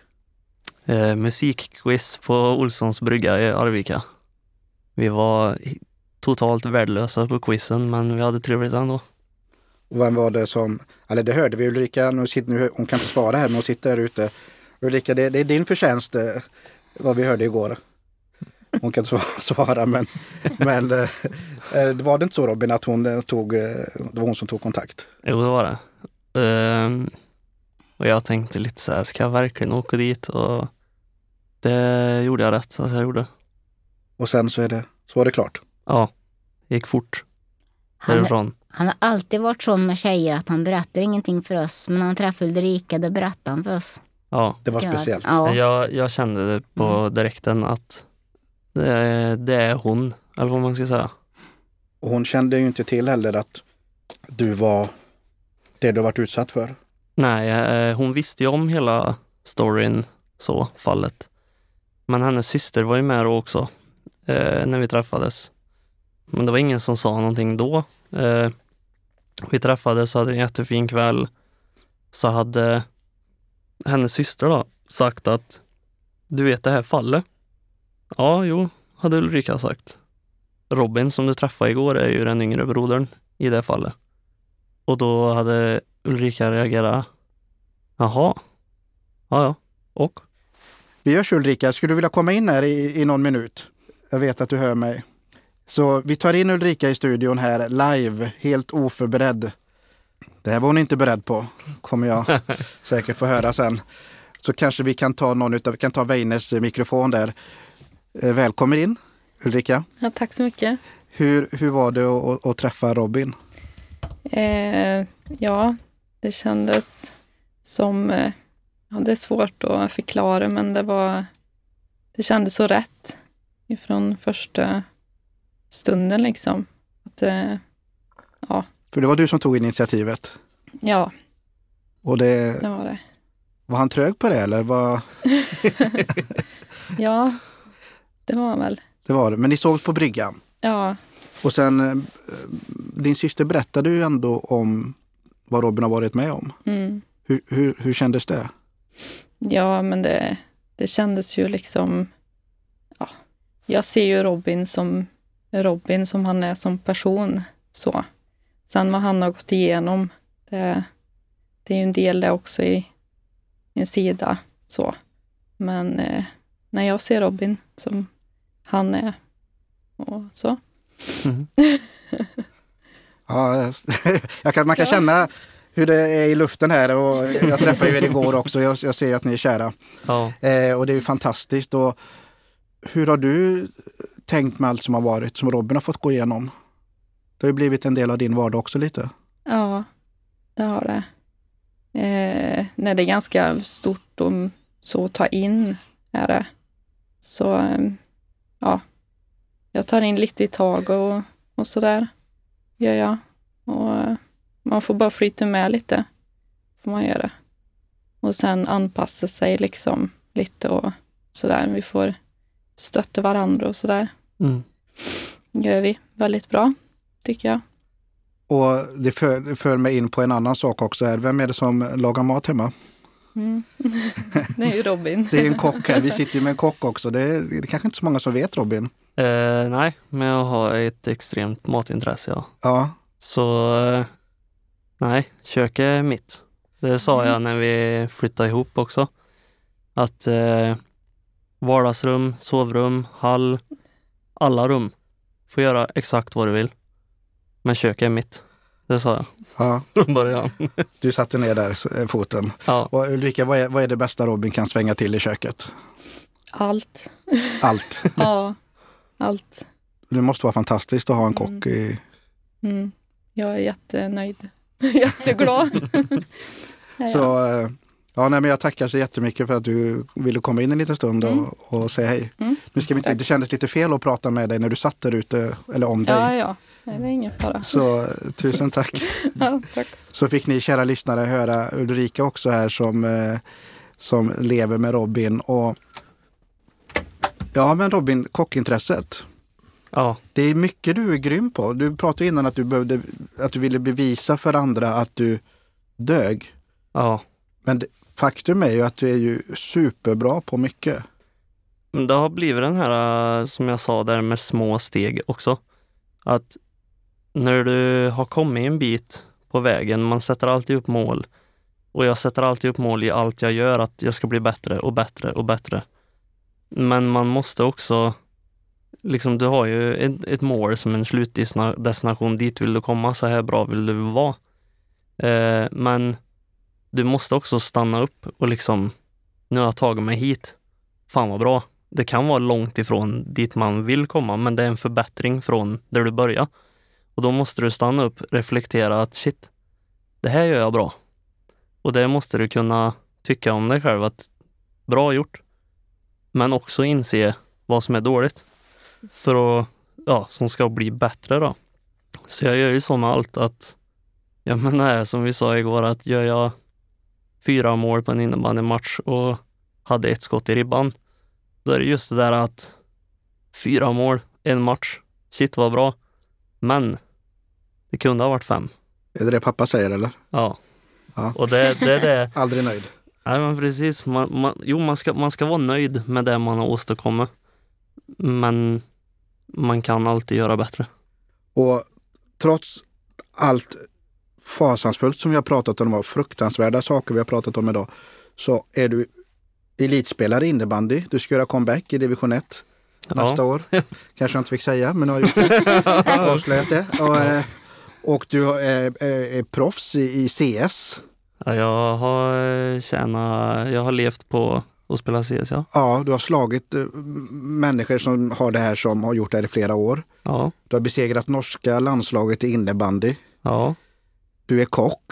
Eh, musikquiz på Olssons brygga i Arvika. Vi var totalt värdelösa på quizen men vi hade trevligt ändå. Och vem var det som, eller det hörde vi Ulrika, nu sitter, nu, hon kan inte svara här men hon sitter där ute. Ulrika, det, det är din förtjänst eh, vad vi hörde igår. Hon kan svara men, men eh, eh, det var det inte så Robin att hon tog, det var hon som tog kontakt? Jo, det var det. Ehm, och jag tänkte lite så här, ska jag verkligen åka dit? Och det gjorde jag rätt, alltså jag gjorde. Och sen så är det, så var det klart. Ja, gick fort Han, därifrån. han har alltid varit sån med tjejer att han berättar ingenting för oss. Men när han träffade Ulrika, då berättade han för oss. Ja, Det var speciellt. Ja, jag, jag kände det på direkten att det, det är hon, eller vad man ska säga. Och hon kände ju inte till heller att du var det du varit utsatt för. Nej, eh, hon visste ju om hela storyn, så, fallet. Men hennes syster var ju med då också, eh, när vi träffades. Men det var ingen som sa någonting då. Eh, vi träffades och hade en jättefin kväll. Så hade hennes syster då sagt att du vet det här fallet? Ja, jo, hade Ulrika sagt. Robin som du träffade igår är ju den yngre brodern i det fallet. Och då hade Ulrika reagerat. Jaha. Ja, ja. Och? Vi gör så Ulrika, skulle du vilja komma in här i, i någon minut? Jag vet att du hör mig. Så vi tar in Ulrika i studion här live, helt oförberedd. Det här var hon inte beredd på, kommer jag säkert få höra sen. Så kanske vi kan ta någon utav, vi kan ta Weines mikrofon där. Eh, Välkommen in Ulrika. Ja, tack så mycket. Hur, hur var det att, att, träffa Robin? Eh, ja, det kändes som... Eh, ja, det är svårt att förklara, men det var... Det kändes så rätt ifrån första stunden liksom. Att, eh, För det var du som tog initiativet. ja, Och det, det var det. var han trög på det eller? Var, Ja, det var han väl. det var det. Men ni sågs på bryggan. Ja, Och sen, eh, din syster berättade ju ändå om vad Robin har varit med om. mm. Hur, hur, hur kändes det? ja men det, det kändes ju liksom... Ja, jag ser ju Robin som Robin som han är som person. så. Sen vad han har gått igenom, det, det är ju en del det också i en sida. så. Men eh, när jag ser Robin som han är och så. Mhm. Ja, jag kan, man kan Ja. känna hur det är i luften här och jag träffade ju er igår också. Jag, jag ser att ni är kära Ja. eh, och det är ju fantastiskt. Och hur har du tänkt med allt som har varit, som Robin har fått gå igenom? Det har ju blivit en del av din vardag också lite. Ja, det har det. Eh, nej, det är ganska stort och så att ta in är det. Så eh, ja, jag tar in lite i tag och, och sådär gör jag. Och eh, man får bara flyta med lite, får man göra. Och sen anpassa sig liksom lite och sådär. Vi får stötta varandra och sådär. Mm. gör vi väldigt bra, tycker jag. Och det för, för mig in på en annan sak också. Här. Vem är det som lagar mat hemma? Mm. det är ju Robin. Det är en kock här. Vi sitter ju med en kock också. Det är, det är kanske inte så många som vet Robin. Eh, nej, men jag har ett extremt matintresse. Ja. Ja, Så eh, nej, köket är mitt. Det sa jag när vi flyttade ihop också. Att eh, vardagsrum, sovrum, hall, alla rum får göra exakt vad du vill. Men köket är mitt. Det sa jag ja. från början. Du satte ner där eh, foten. Ja, Och Ulrika, vad är, vad är det bästa Robin kan svänga till i köket? Allt. Allt. Ja, allt. Det måste vara fantastiskt att ha en kock i... Mm. Jag är jättenöjd. Jätteglad. Ja. Så eh, ja, nej, men jag tackar så jättemycket för att du ville komma in en liten stund och, Mm. och säga hej. Mm. Nu ska vi inte, det kändes lite fel att prata med dig när du satt där ute, eller om dig. ja, ja. Nej, det är ingen fara. Så tusen tack. Ja, tack. Så fick ni kära lyssnare höra Ulrika också här som, eh, som lever med Robin. Och Ja men Robin, kockintresset. ja, Det är mycket du är grym på. Du pratade innan att du, behövde, att du ville bevisa för andra att du dög. ja. Men det, faktum är ju att du är ju superbra på mycket. Det har blivit den här, eh, som jag sa där, med små steg också. Att när du har kommit en bit på vägen, man sätter alltid upp mål. Och jag sätter alltid upp mål i allt jag gör, att jag ska bli bättre och bättre och bättre. Men man måste också, liksom du har ju ett, ett mål som en slutdestination, dit vill du komma, så här bra vill du vara. Eh, men du måste också stanna upp och liksom, nu har jag tagit mig hit, fan vad bra. Det kan vara långt ifrån dit man vill komma, men det är en förbättring från där du började. Och då måste du stanna upp, reflektera att shit, det här gör jag bra. Och det måste du kunna tycka om dig själv, att bra gjort. Men också inse vad som är dåligt. För att, ja, som ska bli bättre då. Så jag gör ju så med allt att, ja men det är som vi sa igår, att gör jag fyra mål på en innebandymatch och hade ett skott i ribban, då är det just det där att fyra mål, en match, shit vad bra. Men det kunde ha varit fem. Är det det pappa säger eller? Ja. Ja. Och det, det är det. Aldrig nöjd. Nej men precis. Man, man, jo, man ska, man ska vara nöjd med det man har åstadkommit. Men man kan alltid göra bättre. Och trots allt fasansfullt som vi har pratat om, och fruktansvärda saker vi har pratat om idag, så är du elitspelare i innebandy. Du ska göra comeback i division 1 nästa år. Kanske jag inte fick säga, men nu har jag. Avslöjat det. Och, eh, och du är, är, är proffs i, i CS. Ja, jag har eh, tjänat, jag har levt på att spela CS, ja. Ja, du har slagit eh, människor som har det här som har gjort det här i flera år. Ja, Du har besegrat norska landslaget i innebandy. ja, Du är kock.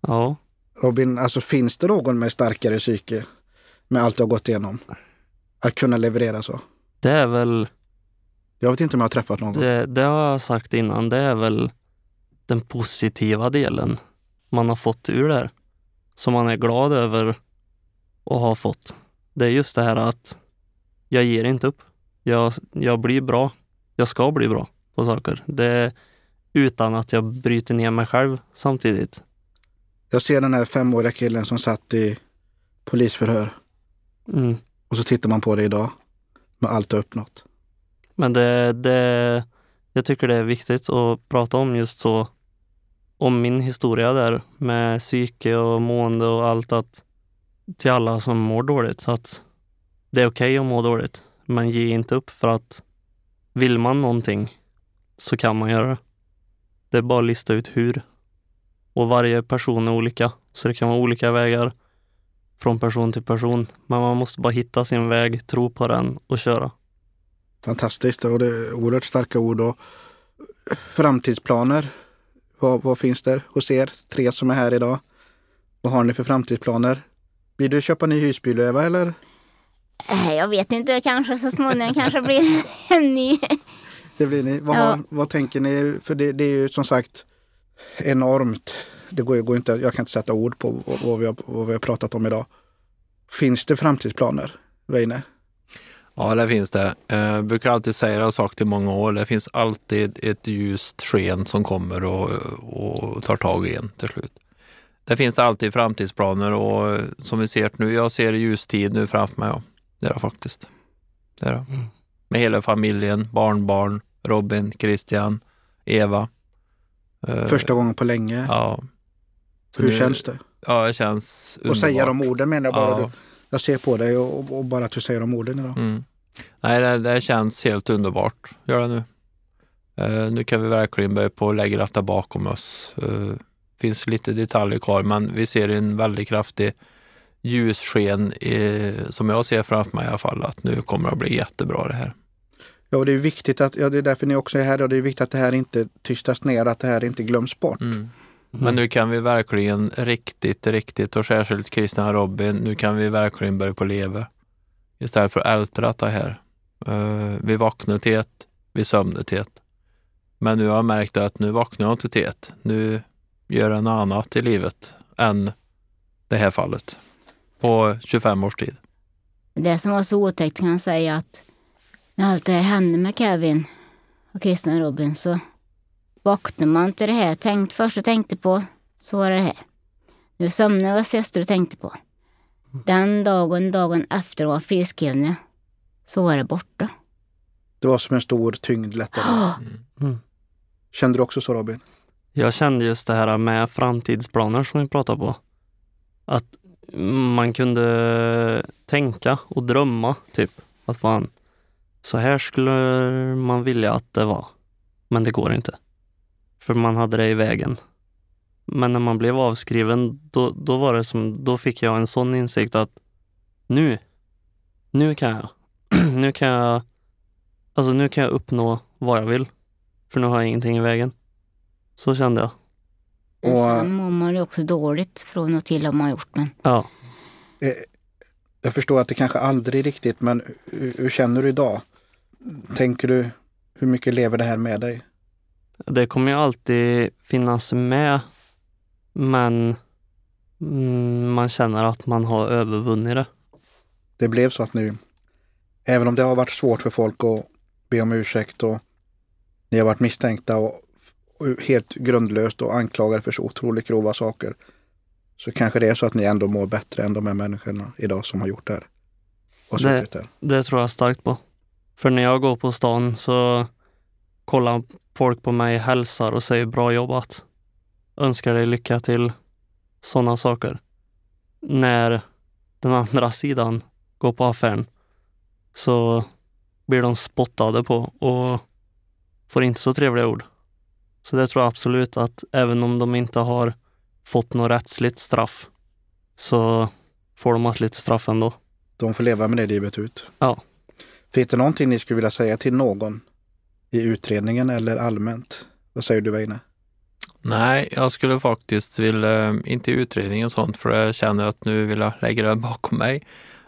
ja. Robin, alltså finns det någon med starkare psyke med allt du har gått igenom? Att kunna leverera så? Det är väl, Jag vet inte om jag har träffat någon. det, det har jag sagt innan, det är väl den positiva delen man har fått ur det här. Som man är glad över att ha fått. Det är just det här att jag ger inte upp. Jag, jag blir bra. Jag ska bli bra på saker. Det utan att jag bryter ner mig själv samtidigt. Jag ser den här femåriga killen som satt i polisförhör Mm. och så tittar man på det idag med allt du har uppnått. Men det, det, jag tycker det är viktigt att prata om just så, om min historia där med psyke och mående och allt att till alla som mår dåligt, så att det är okej att må dåligt, men ge inte upp för att vill man någonting så kan man göra det. Det är bara att lista ut hur. Och varje person är olika, så det kan vara olika vägar från person till person. Men man måste bara hitta sin väg, tro på den och köra. Fantastiskt och det är oerhört starka ord. Och framtidsplaner, vad, vad finns där hos er tre som är här idag? Vad har ni för framtidsplaner? Blir du köpa ny husbil Eva eller? Jag vet inte, kanske så småningom kanske blir en ny. Det blir ni. Vad, Ja. har, vad tänker ni? För det, det är ju som sagt enormt. Det går, går inte, jag kan inte sätta ord på vad, vad, vi har, vad vi har pratat om idag. Finns det framtidsplaner, Weine? Ja, det finns det. Jag brukar alltid säga, det har sagt i många år, det finns alltid ett ljust sken som kommer och, och tar tag i en till slut. det finns det alltid framtidsplaner och eh, som vi ser nu, jag ser ljustid nu framför mig. Ja. Det är det faktiskt. Det är det. Mm. Med hela familjen, barnbarn, Robin, Christian, Eva. Eh, Första gången på länge. Ja. Så Hur nu- känns det? Ja, det känns Och säga underbart. de orden menar jag bara. Ja. Jag ser på dig och, och bara att du säger de orden idag. Mm. Nej, det, det känns helt underbart. Gör det nu. Eh, nu kan vi verkligen börja på att lägga detta bakom oss. Uh, finns lite detaljer kvar, men vi ser en väldigt kraftig ljussken i, som jag ser framför mig i alla fall, att nu kommer det att bli jättebra det här. Ja, och det är viktigt att, ja, det är därför ni också är här och det är viktigt att det här inte tystas ner, att det här inte glöms bort. Mm. Men nu kan vi verkligen riktigt, riktigt och särskilt Christian och Robin, nu kan vi verkligen börja på leva istället för att älta det här. Uh, vi vaknade till ett, vi sömnade till ett. Men nu har jag märkt att nu vaknar jag inte till ett. Nu gör jag något annat i livet än det här fallet på 25 års tid. Det som var så otäckt kan jag säga att när allt det här hände med Kevin och Christian och Robin så vaknade man till det här. Tänkt, först jag tänkte på så var det här. Nu somnade var sist du tänkte på. Den dagen, dagen efter var friskrivna så var det borta. Det var som en stor tyngd lättare. Mm. Kände du också så Robin? Jag kände just det här med framtidsplaner som vi pratade på. Att man kunde tänka och drömma, typ. Att fan, så här skulle man vilja att det var. Men det går inte. För man hade det i vägen. Men när man blev avskriven, då, då var det som, då fick jag en sån insikt att nu, nu kan jag. nu kan jag, alltså nu kan jag uppnå vad jag vill. För nu har jag ingenting i vägen. Så kände jag. Och- sen mår man ju också dåligt från och till har man gjort. Men Ja. Eh, Jag förstår att det kanske aldrig riktigt, men hur, hur känner du idag? Tänker du, hur mycket lever det här med dig? Det kommer ju alltid finnas med, men mm, man känner att man har övervunnit det. Det blev så att nu, även om det har varit svårt för folk att be om ursäkt och ni har varit misstänkta och, och helt grundlöst och anklagade för så otroligt grova saker, så kanske det är så att ni ändå mår bättre än de här människorna idag som har gjort det här. Och Det- där. Det tror jag starkt på. För när jag går på stan så kollar folk på mig, hälsar och säger bra jobbat. Önskar dig lycka till. Sådana saker. När den andra sidan går på affären så blir de spottade på och får inte så trevliga ord. Så det tror jag absolut att även om de inte har fått något rättsligt straff så får de ett litet straff ändå. De får leva med det livet ut. Ja. Finns det någonting ni skulle vilja säga till någon i utredningen eller allmänt? Vad säger du Weine? Nej, jag skulle faktiskt vilja, eh, inte i utredningen och sånt, för jag känner att nu vill jag lägga det bakom mig.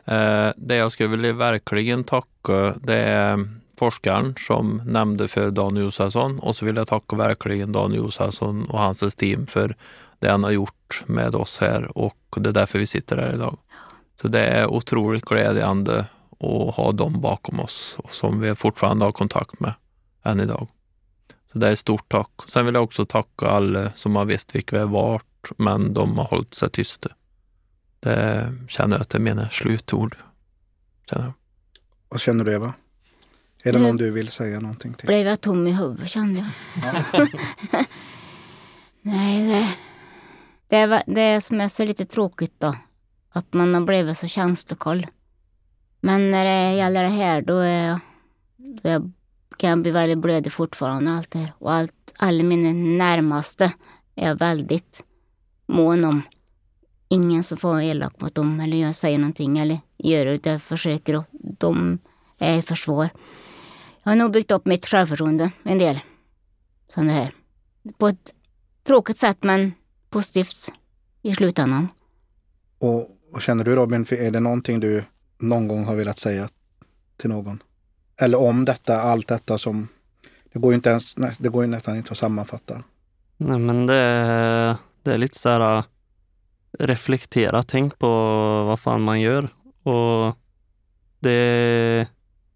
Eh, det jag skulle vilja verkligen tacka, det är forskaren som nämnde för Dan Josefsson och så vill jag tacka verkligen Dan Josefsson och hans team för det han har gjort med oss här och det är därför vi sitter här idag. Så det är otroligt glädjande att ha dem bakom oss och som vi fortfarande har kontakt med än idag. Så det är ett stort tack. Sen vill jag också tacka alla som har visst vilka vi har varit, men de har hållit sig tysta. Det känner jag att det är mina slutord. Känner jag. Vad känner du Eva? Är det någon du vill säga någonting till? blev jag tom i huvudet kände jag. Nej, det, det, är, va- det som är så lite tråkigt då. Att man har blivit så känslokall. Men när det gäller det här då, är jag, då är, kan jag bli väldigt blödig fortfarande. Allt det här. Och allt, alla mina närmaste är jag väldigt mån om. Ingen som får vara elak mot dem eller jag säger någonting eller gör det. Jag försöker och de är i försvar. Jag har nog byggt upp mitt självförtroende en del. Som det här. På ett tråkigt sätt men positivt i slutändan. Och, och känner du Robin, är det någonting du någon gång har velat säga till någon? Eller om detta, allt detta som... Det går ju, inte ens, nej, det går ju nästan inte att sammanfatta. Nej men det är, det är lite så här äh, reflektera, tänk på vad fan man gör. Och det är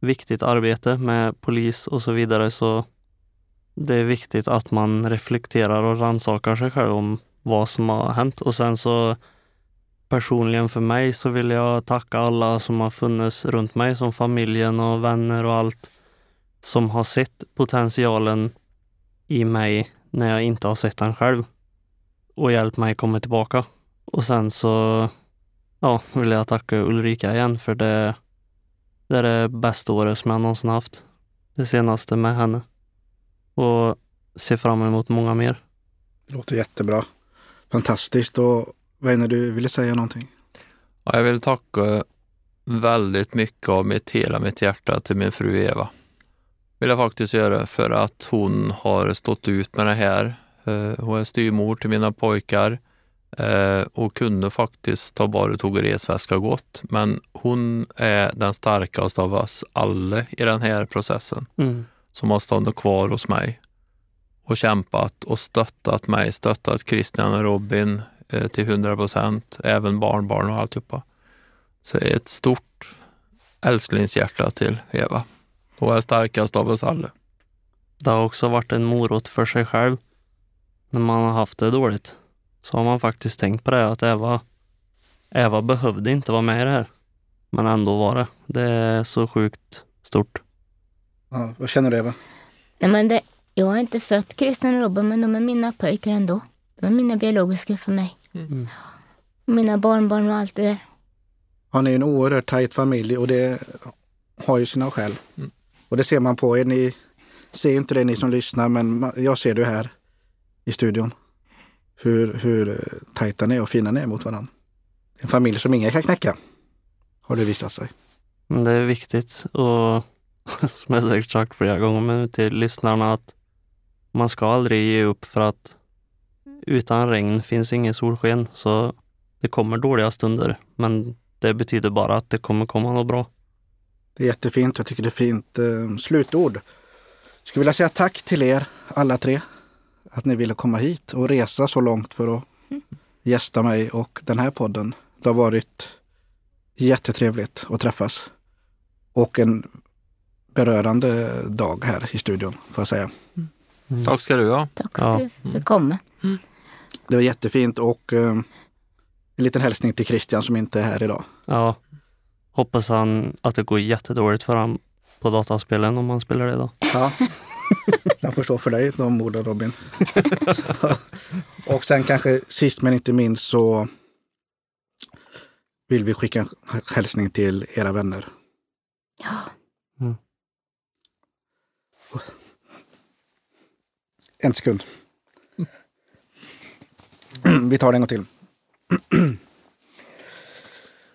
viktigt arbete med polis och så vidare så det är viktigt att man reflekterar och rannsakar sig själv om vad som har hänt. Och sen så personligen för mig så vill jag tacka alla som har funnits runt mig, som familjen och vänner och allt, som har sett potentialen i mig när jag inte har sett den själv och hjälpt mig komma tillbaka. Och sen så ja, vill jag tacka Ulrika igen för det, det är det bästa året som jag någonsin haft. Det senaste med henne. Och ser fram emot många mer. Det låter jättebra. Fantastiskt. Och Weine, du ville säga någonting? Ja, jag vill tacka väldigt mycket av mitt, hela mitt hjärta till min fru Eva. Vill jag faktiskt göra för att hon har stått ut med det här. Eh, hon är styrmor till mina pojkar eh, och kunde faktiskt ta bara tog resväska gott. Men hon är den starkaste av oss alla i den här processen Mm. som har stått kvar hos mig och kämpat och stöttat mig, stöttat Christian och Robin till 100 procent, även barnbarn och alltihopa. Så ett stort älsklingshjärta till Eva. Hon är starkast av oss alla. Det har också varit en morot för sig själv. När man har haft det dåligt så har man faktiskt tänkt på det att Eva, Eva behövde inte vara med i det här. Men ändå var det. Det är så sjukt stort. Ja, vad känner du Eva? Nej, men det, jag har inte fött Christian och Robin, men de är mina pojkar ändå. De är mina biologiska för mig. Mm. Mina barnbarn och allt det där. Ja, ni är en oerhört tajt familj och det har ju sina skäl. Mm. Och det ser man på er. Ni ser inte det ni som lyssnar, men jag ser det här i studion. Hur, hur tajta ni är och fina ni är mot varandra. En familj som ingen kan knäcka, har det visat sig. Men det är viktigt och som jag säkert sagt flera gånger men till lyssnarna att man ska aldrig ge upp för att utan regn finns ingen solsken. Så det kommer dåliga stunder men det betyder bara att det kommer komma något bra. Det är jättefint. Jag tycker det är fint eh, slutord. Skulle vilja säga tack till er alla tre. Att ni ville komma hit och resa så långt för att gästa mig och den här podden. Det har varit jättetrevligt att träffas. Och en berörande dag här i studion, får jag säga. Tack ska du ha. Tack ska Ja. du för komma. Det var jättefint och eh, en liten hälsning till Christian som inte är här idag. Ja, hoppas han att det går jättedåligt för honom på dataspelen om han spelar det då. Ja. Jag får stå för dig, de orden Robin. och sen kanske sist men inte minst så vill vi skicka en hälsning till era vänner. Ja. Mm. En sekund. Vi tar det en gång till.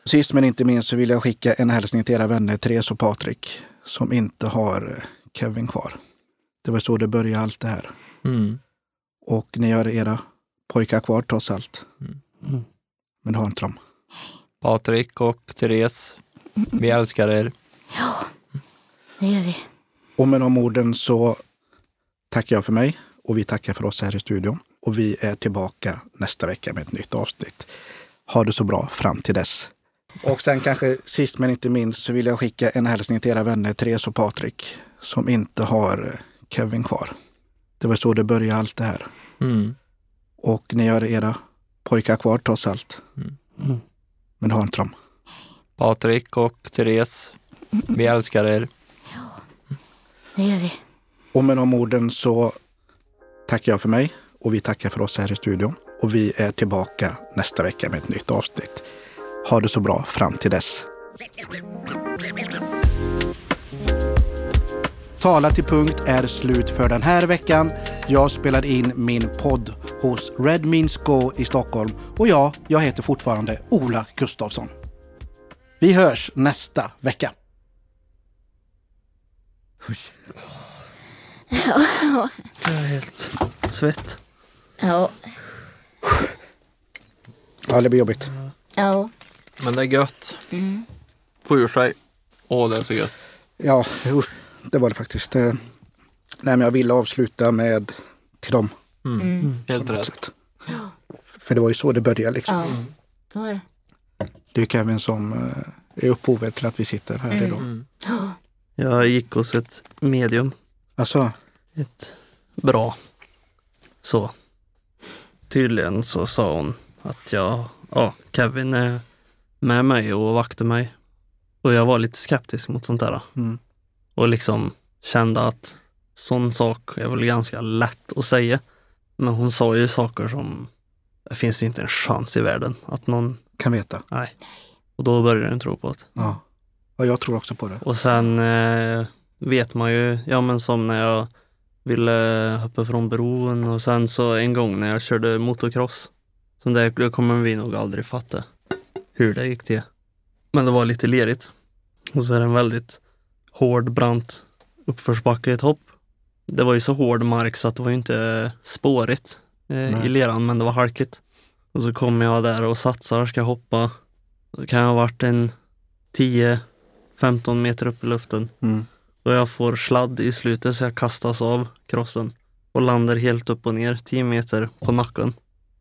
Sist men inte minst så vill jag skicka en hälsning till era vänner Therese och Patrik som inte har Kevin kvar. Det var så det började allt det här. Mm. Och ni har era pojkar kvar trots allt. Mm. Men har inte dem. Patrik och Therese, vi älskar er. ja, det gör vi. Och med de orden så tackar jag för mig och vi tackar för oss här i studion. Och vi är tillbaka nästa vecka med ett nytt avsnitt. Ha det så bra fram till dess. Och sen kanske sist men inte minst så vill jag skicka en hälsning till era vänner Therese och Patrik som inte har eh, Kevin kvar. Det var så det började allt det här. Mm. Och ni har era pojkar kvar trots allt. Mm. Men har inte dem. Patrik och Therese, vi älskar er. Det gör vi. Och med de orden så tackar jag för mig och vi tackar för oss här i studion. Och vi är tillbaka nästa vecka med ett nytt avsnitt. Ha det så bra fram till dess. Tala till punkt är slut för den här veckan. Jag spelade in min podd hos Red Means Go i Stockholm och ja, jag heter fortfarande Ola Gustafsson. Vi hörs nästa vecka. Jag är helt svett. Ja, Ja, det blir jobbigt. ja. Men det är gött. Mm. Få ur sig. Åh, det är så gött. Ja, jo, det var det faktiskt. Eh, Nej, men jag ville avsluta med till dem. Mm. Mm. Helt på något rätt. sätt. För det var ju så det började. Liksom. ja. Så var det. Det är Kevin som eh, är upphovet till att vi sitter här idag. Mm. Ja. Jag gick hos ett medium. Alltså, Ett bra. Så. Tydligen så sa hon att jag, ja, Kevin är med mig och vaktar mig. Och jag var lite skeptisk mot sånt där. Mm. Och liksom kände att sån sak är väl ganska lätt att säga. Men hon sa ju saker som det finns inte en chans i världen att någon, Kan veta. nej. Och då började jag tro på det. Ja. ja, jag tror också på det. Och sen eh, vet man ju, ja men som när jag ville hoppa från bron och sen så en gång när jag körde motocross. Som det, kommer vi nog aldrig fatta hur det gick till. Men det var lite lerigt. Och så är det en väldigt hård, brant uppförsbacke i ett hopp. Det var ju så hård mark så att det var ju inte spårigt eh, i leran men det var halkigt. Och så kommer jag där och satsar, ska hoppa. Då kan jag ha varit en 10-15 meter upp i luften. Mm. Och jag får sladd i slutet så jag kastas av crossen och landar helt upp och ner 10 meter på nacken.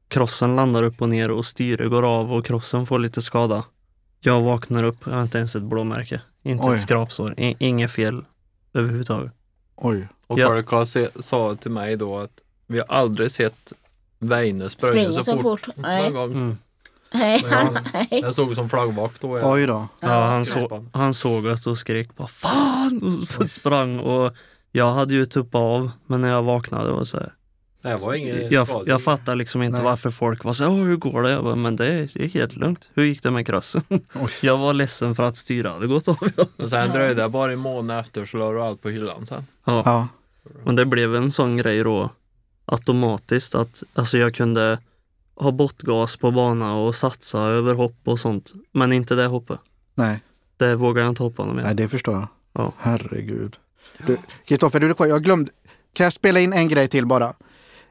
Crossen landar upp och ner och styret går av och crossen får lite skada. Jag vaknar upp, jag har inte ens ett blåmärke. Inte Oj. ett skrapsår, I- inget fel överhuvudtaget. Oj. Och Ja. se, sa till mig då att vi har aldrig sett Weine springa så, så fort. fort. Någon gång. Mm. Nej. Ja. Nej. Jag stod som flaggvakt då. Jag. Oj då. Ja, han, så, han såg att och skrek bara fan och sprang och jag hade ju tuppat av men när jag vaknade var så här, Det var inget jag, skador. jag fattar liksom inte Nej. varför folk var så här, "Åh, hur går det? Jag bara, men det är, det är helt lugnt. Hur gick det med crossen? Oj. Jag var ledsen för att styra hade gått av. Och sen dröjde det bara en månad efter så la du allt på hyllan sen. Ja. Ja. Men det blev en sån grej då automatiskt att alltså jag kunde ha bottgas på bana och satsa över hopp och sånt. Men inte det hoppet. Nej. Det vågar jag inte hoppa någon mer. Nej, det förstår jag. Ja. Herregud. Du, Kristoffer, du kvar. Jag glömde. Kan jag spela in en grej till bara?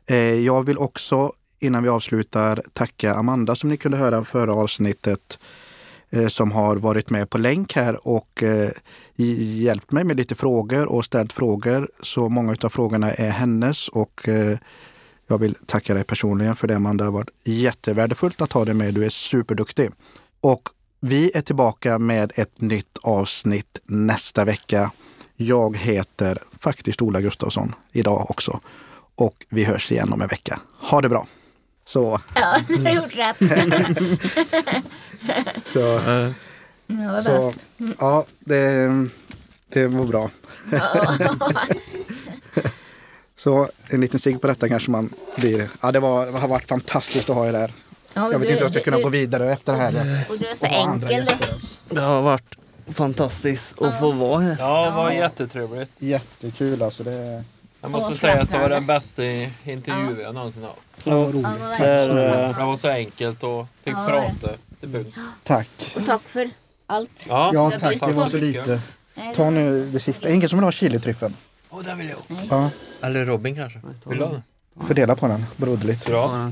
Eh, jag vill också innan vi avslutar tacka Amanda som ni kunde höra förra avsnittet eh, som har varit med på länk här och eh, hjälpt mig med lite frågor och ställt frågor. Så många av frågorna är hennes och eh, jag vill tacka dig personligen för det Amanda. Det har varit jättevärdefullt att ha dig med. Du är superduktig. Och vi är tillbaka med ett nytt avsnitt nästa vecka. Jag heter faktiskt Ola Gustafsson idag också. Och vi hörs igen om en vecka. Ha det bra! Så, Ja, du har gjort rätt. så, Det var så bäst. ja, det, det var bra. Så en liten cigg på detta kanske man blir. Ja, det, var, det har varit fantastiskt att ha er där. Ja, Jag vet du- inte hur jag ska kunna du- gå vidare efter det här. Och du är så enkel. det har varit fantastiskt att få vara här. Ja, det var jättetrevligt. Jättekul alltså. Det, Jag måste säga att det var den bästa intervjun jag någonsin haft. det var Ja. roligt. Vad eh, Det var så enkelt och fick Ja, prata till punkt. Tack. Och tack för allt. Ja, Ja, tack. Det var så lite. Ta nu det sista. Ingen som vill ha chilitryffeln? Oh, den vill jag ha. Ja, Eller Robin kanske. Vill du ha den? fördela på den broderligt. Bra.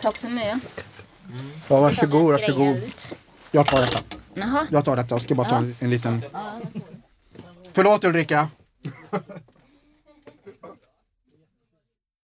Tack så mycket. Ja, varsågod, varsågod. Jag tar detta. Jaha. Jag tar detta. Jag ska bara ta en liten... Förlåt Ulrika.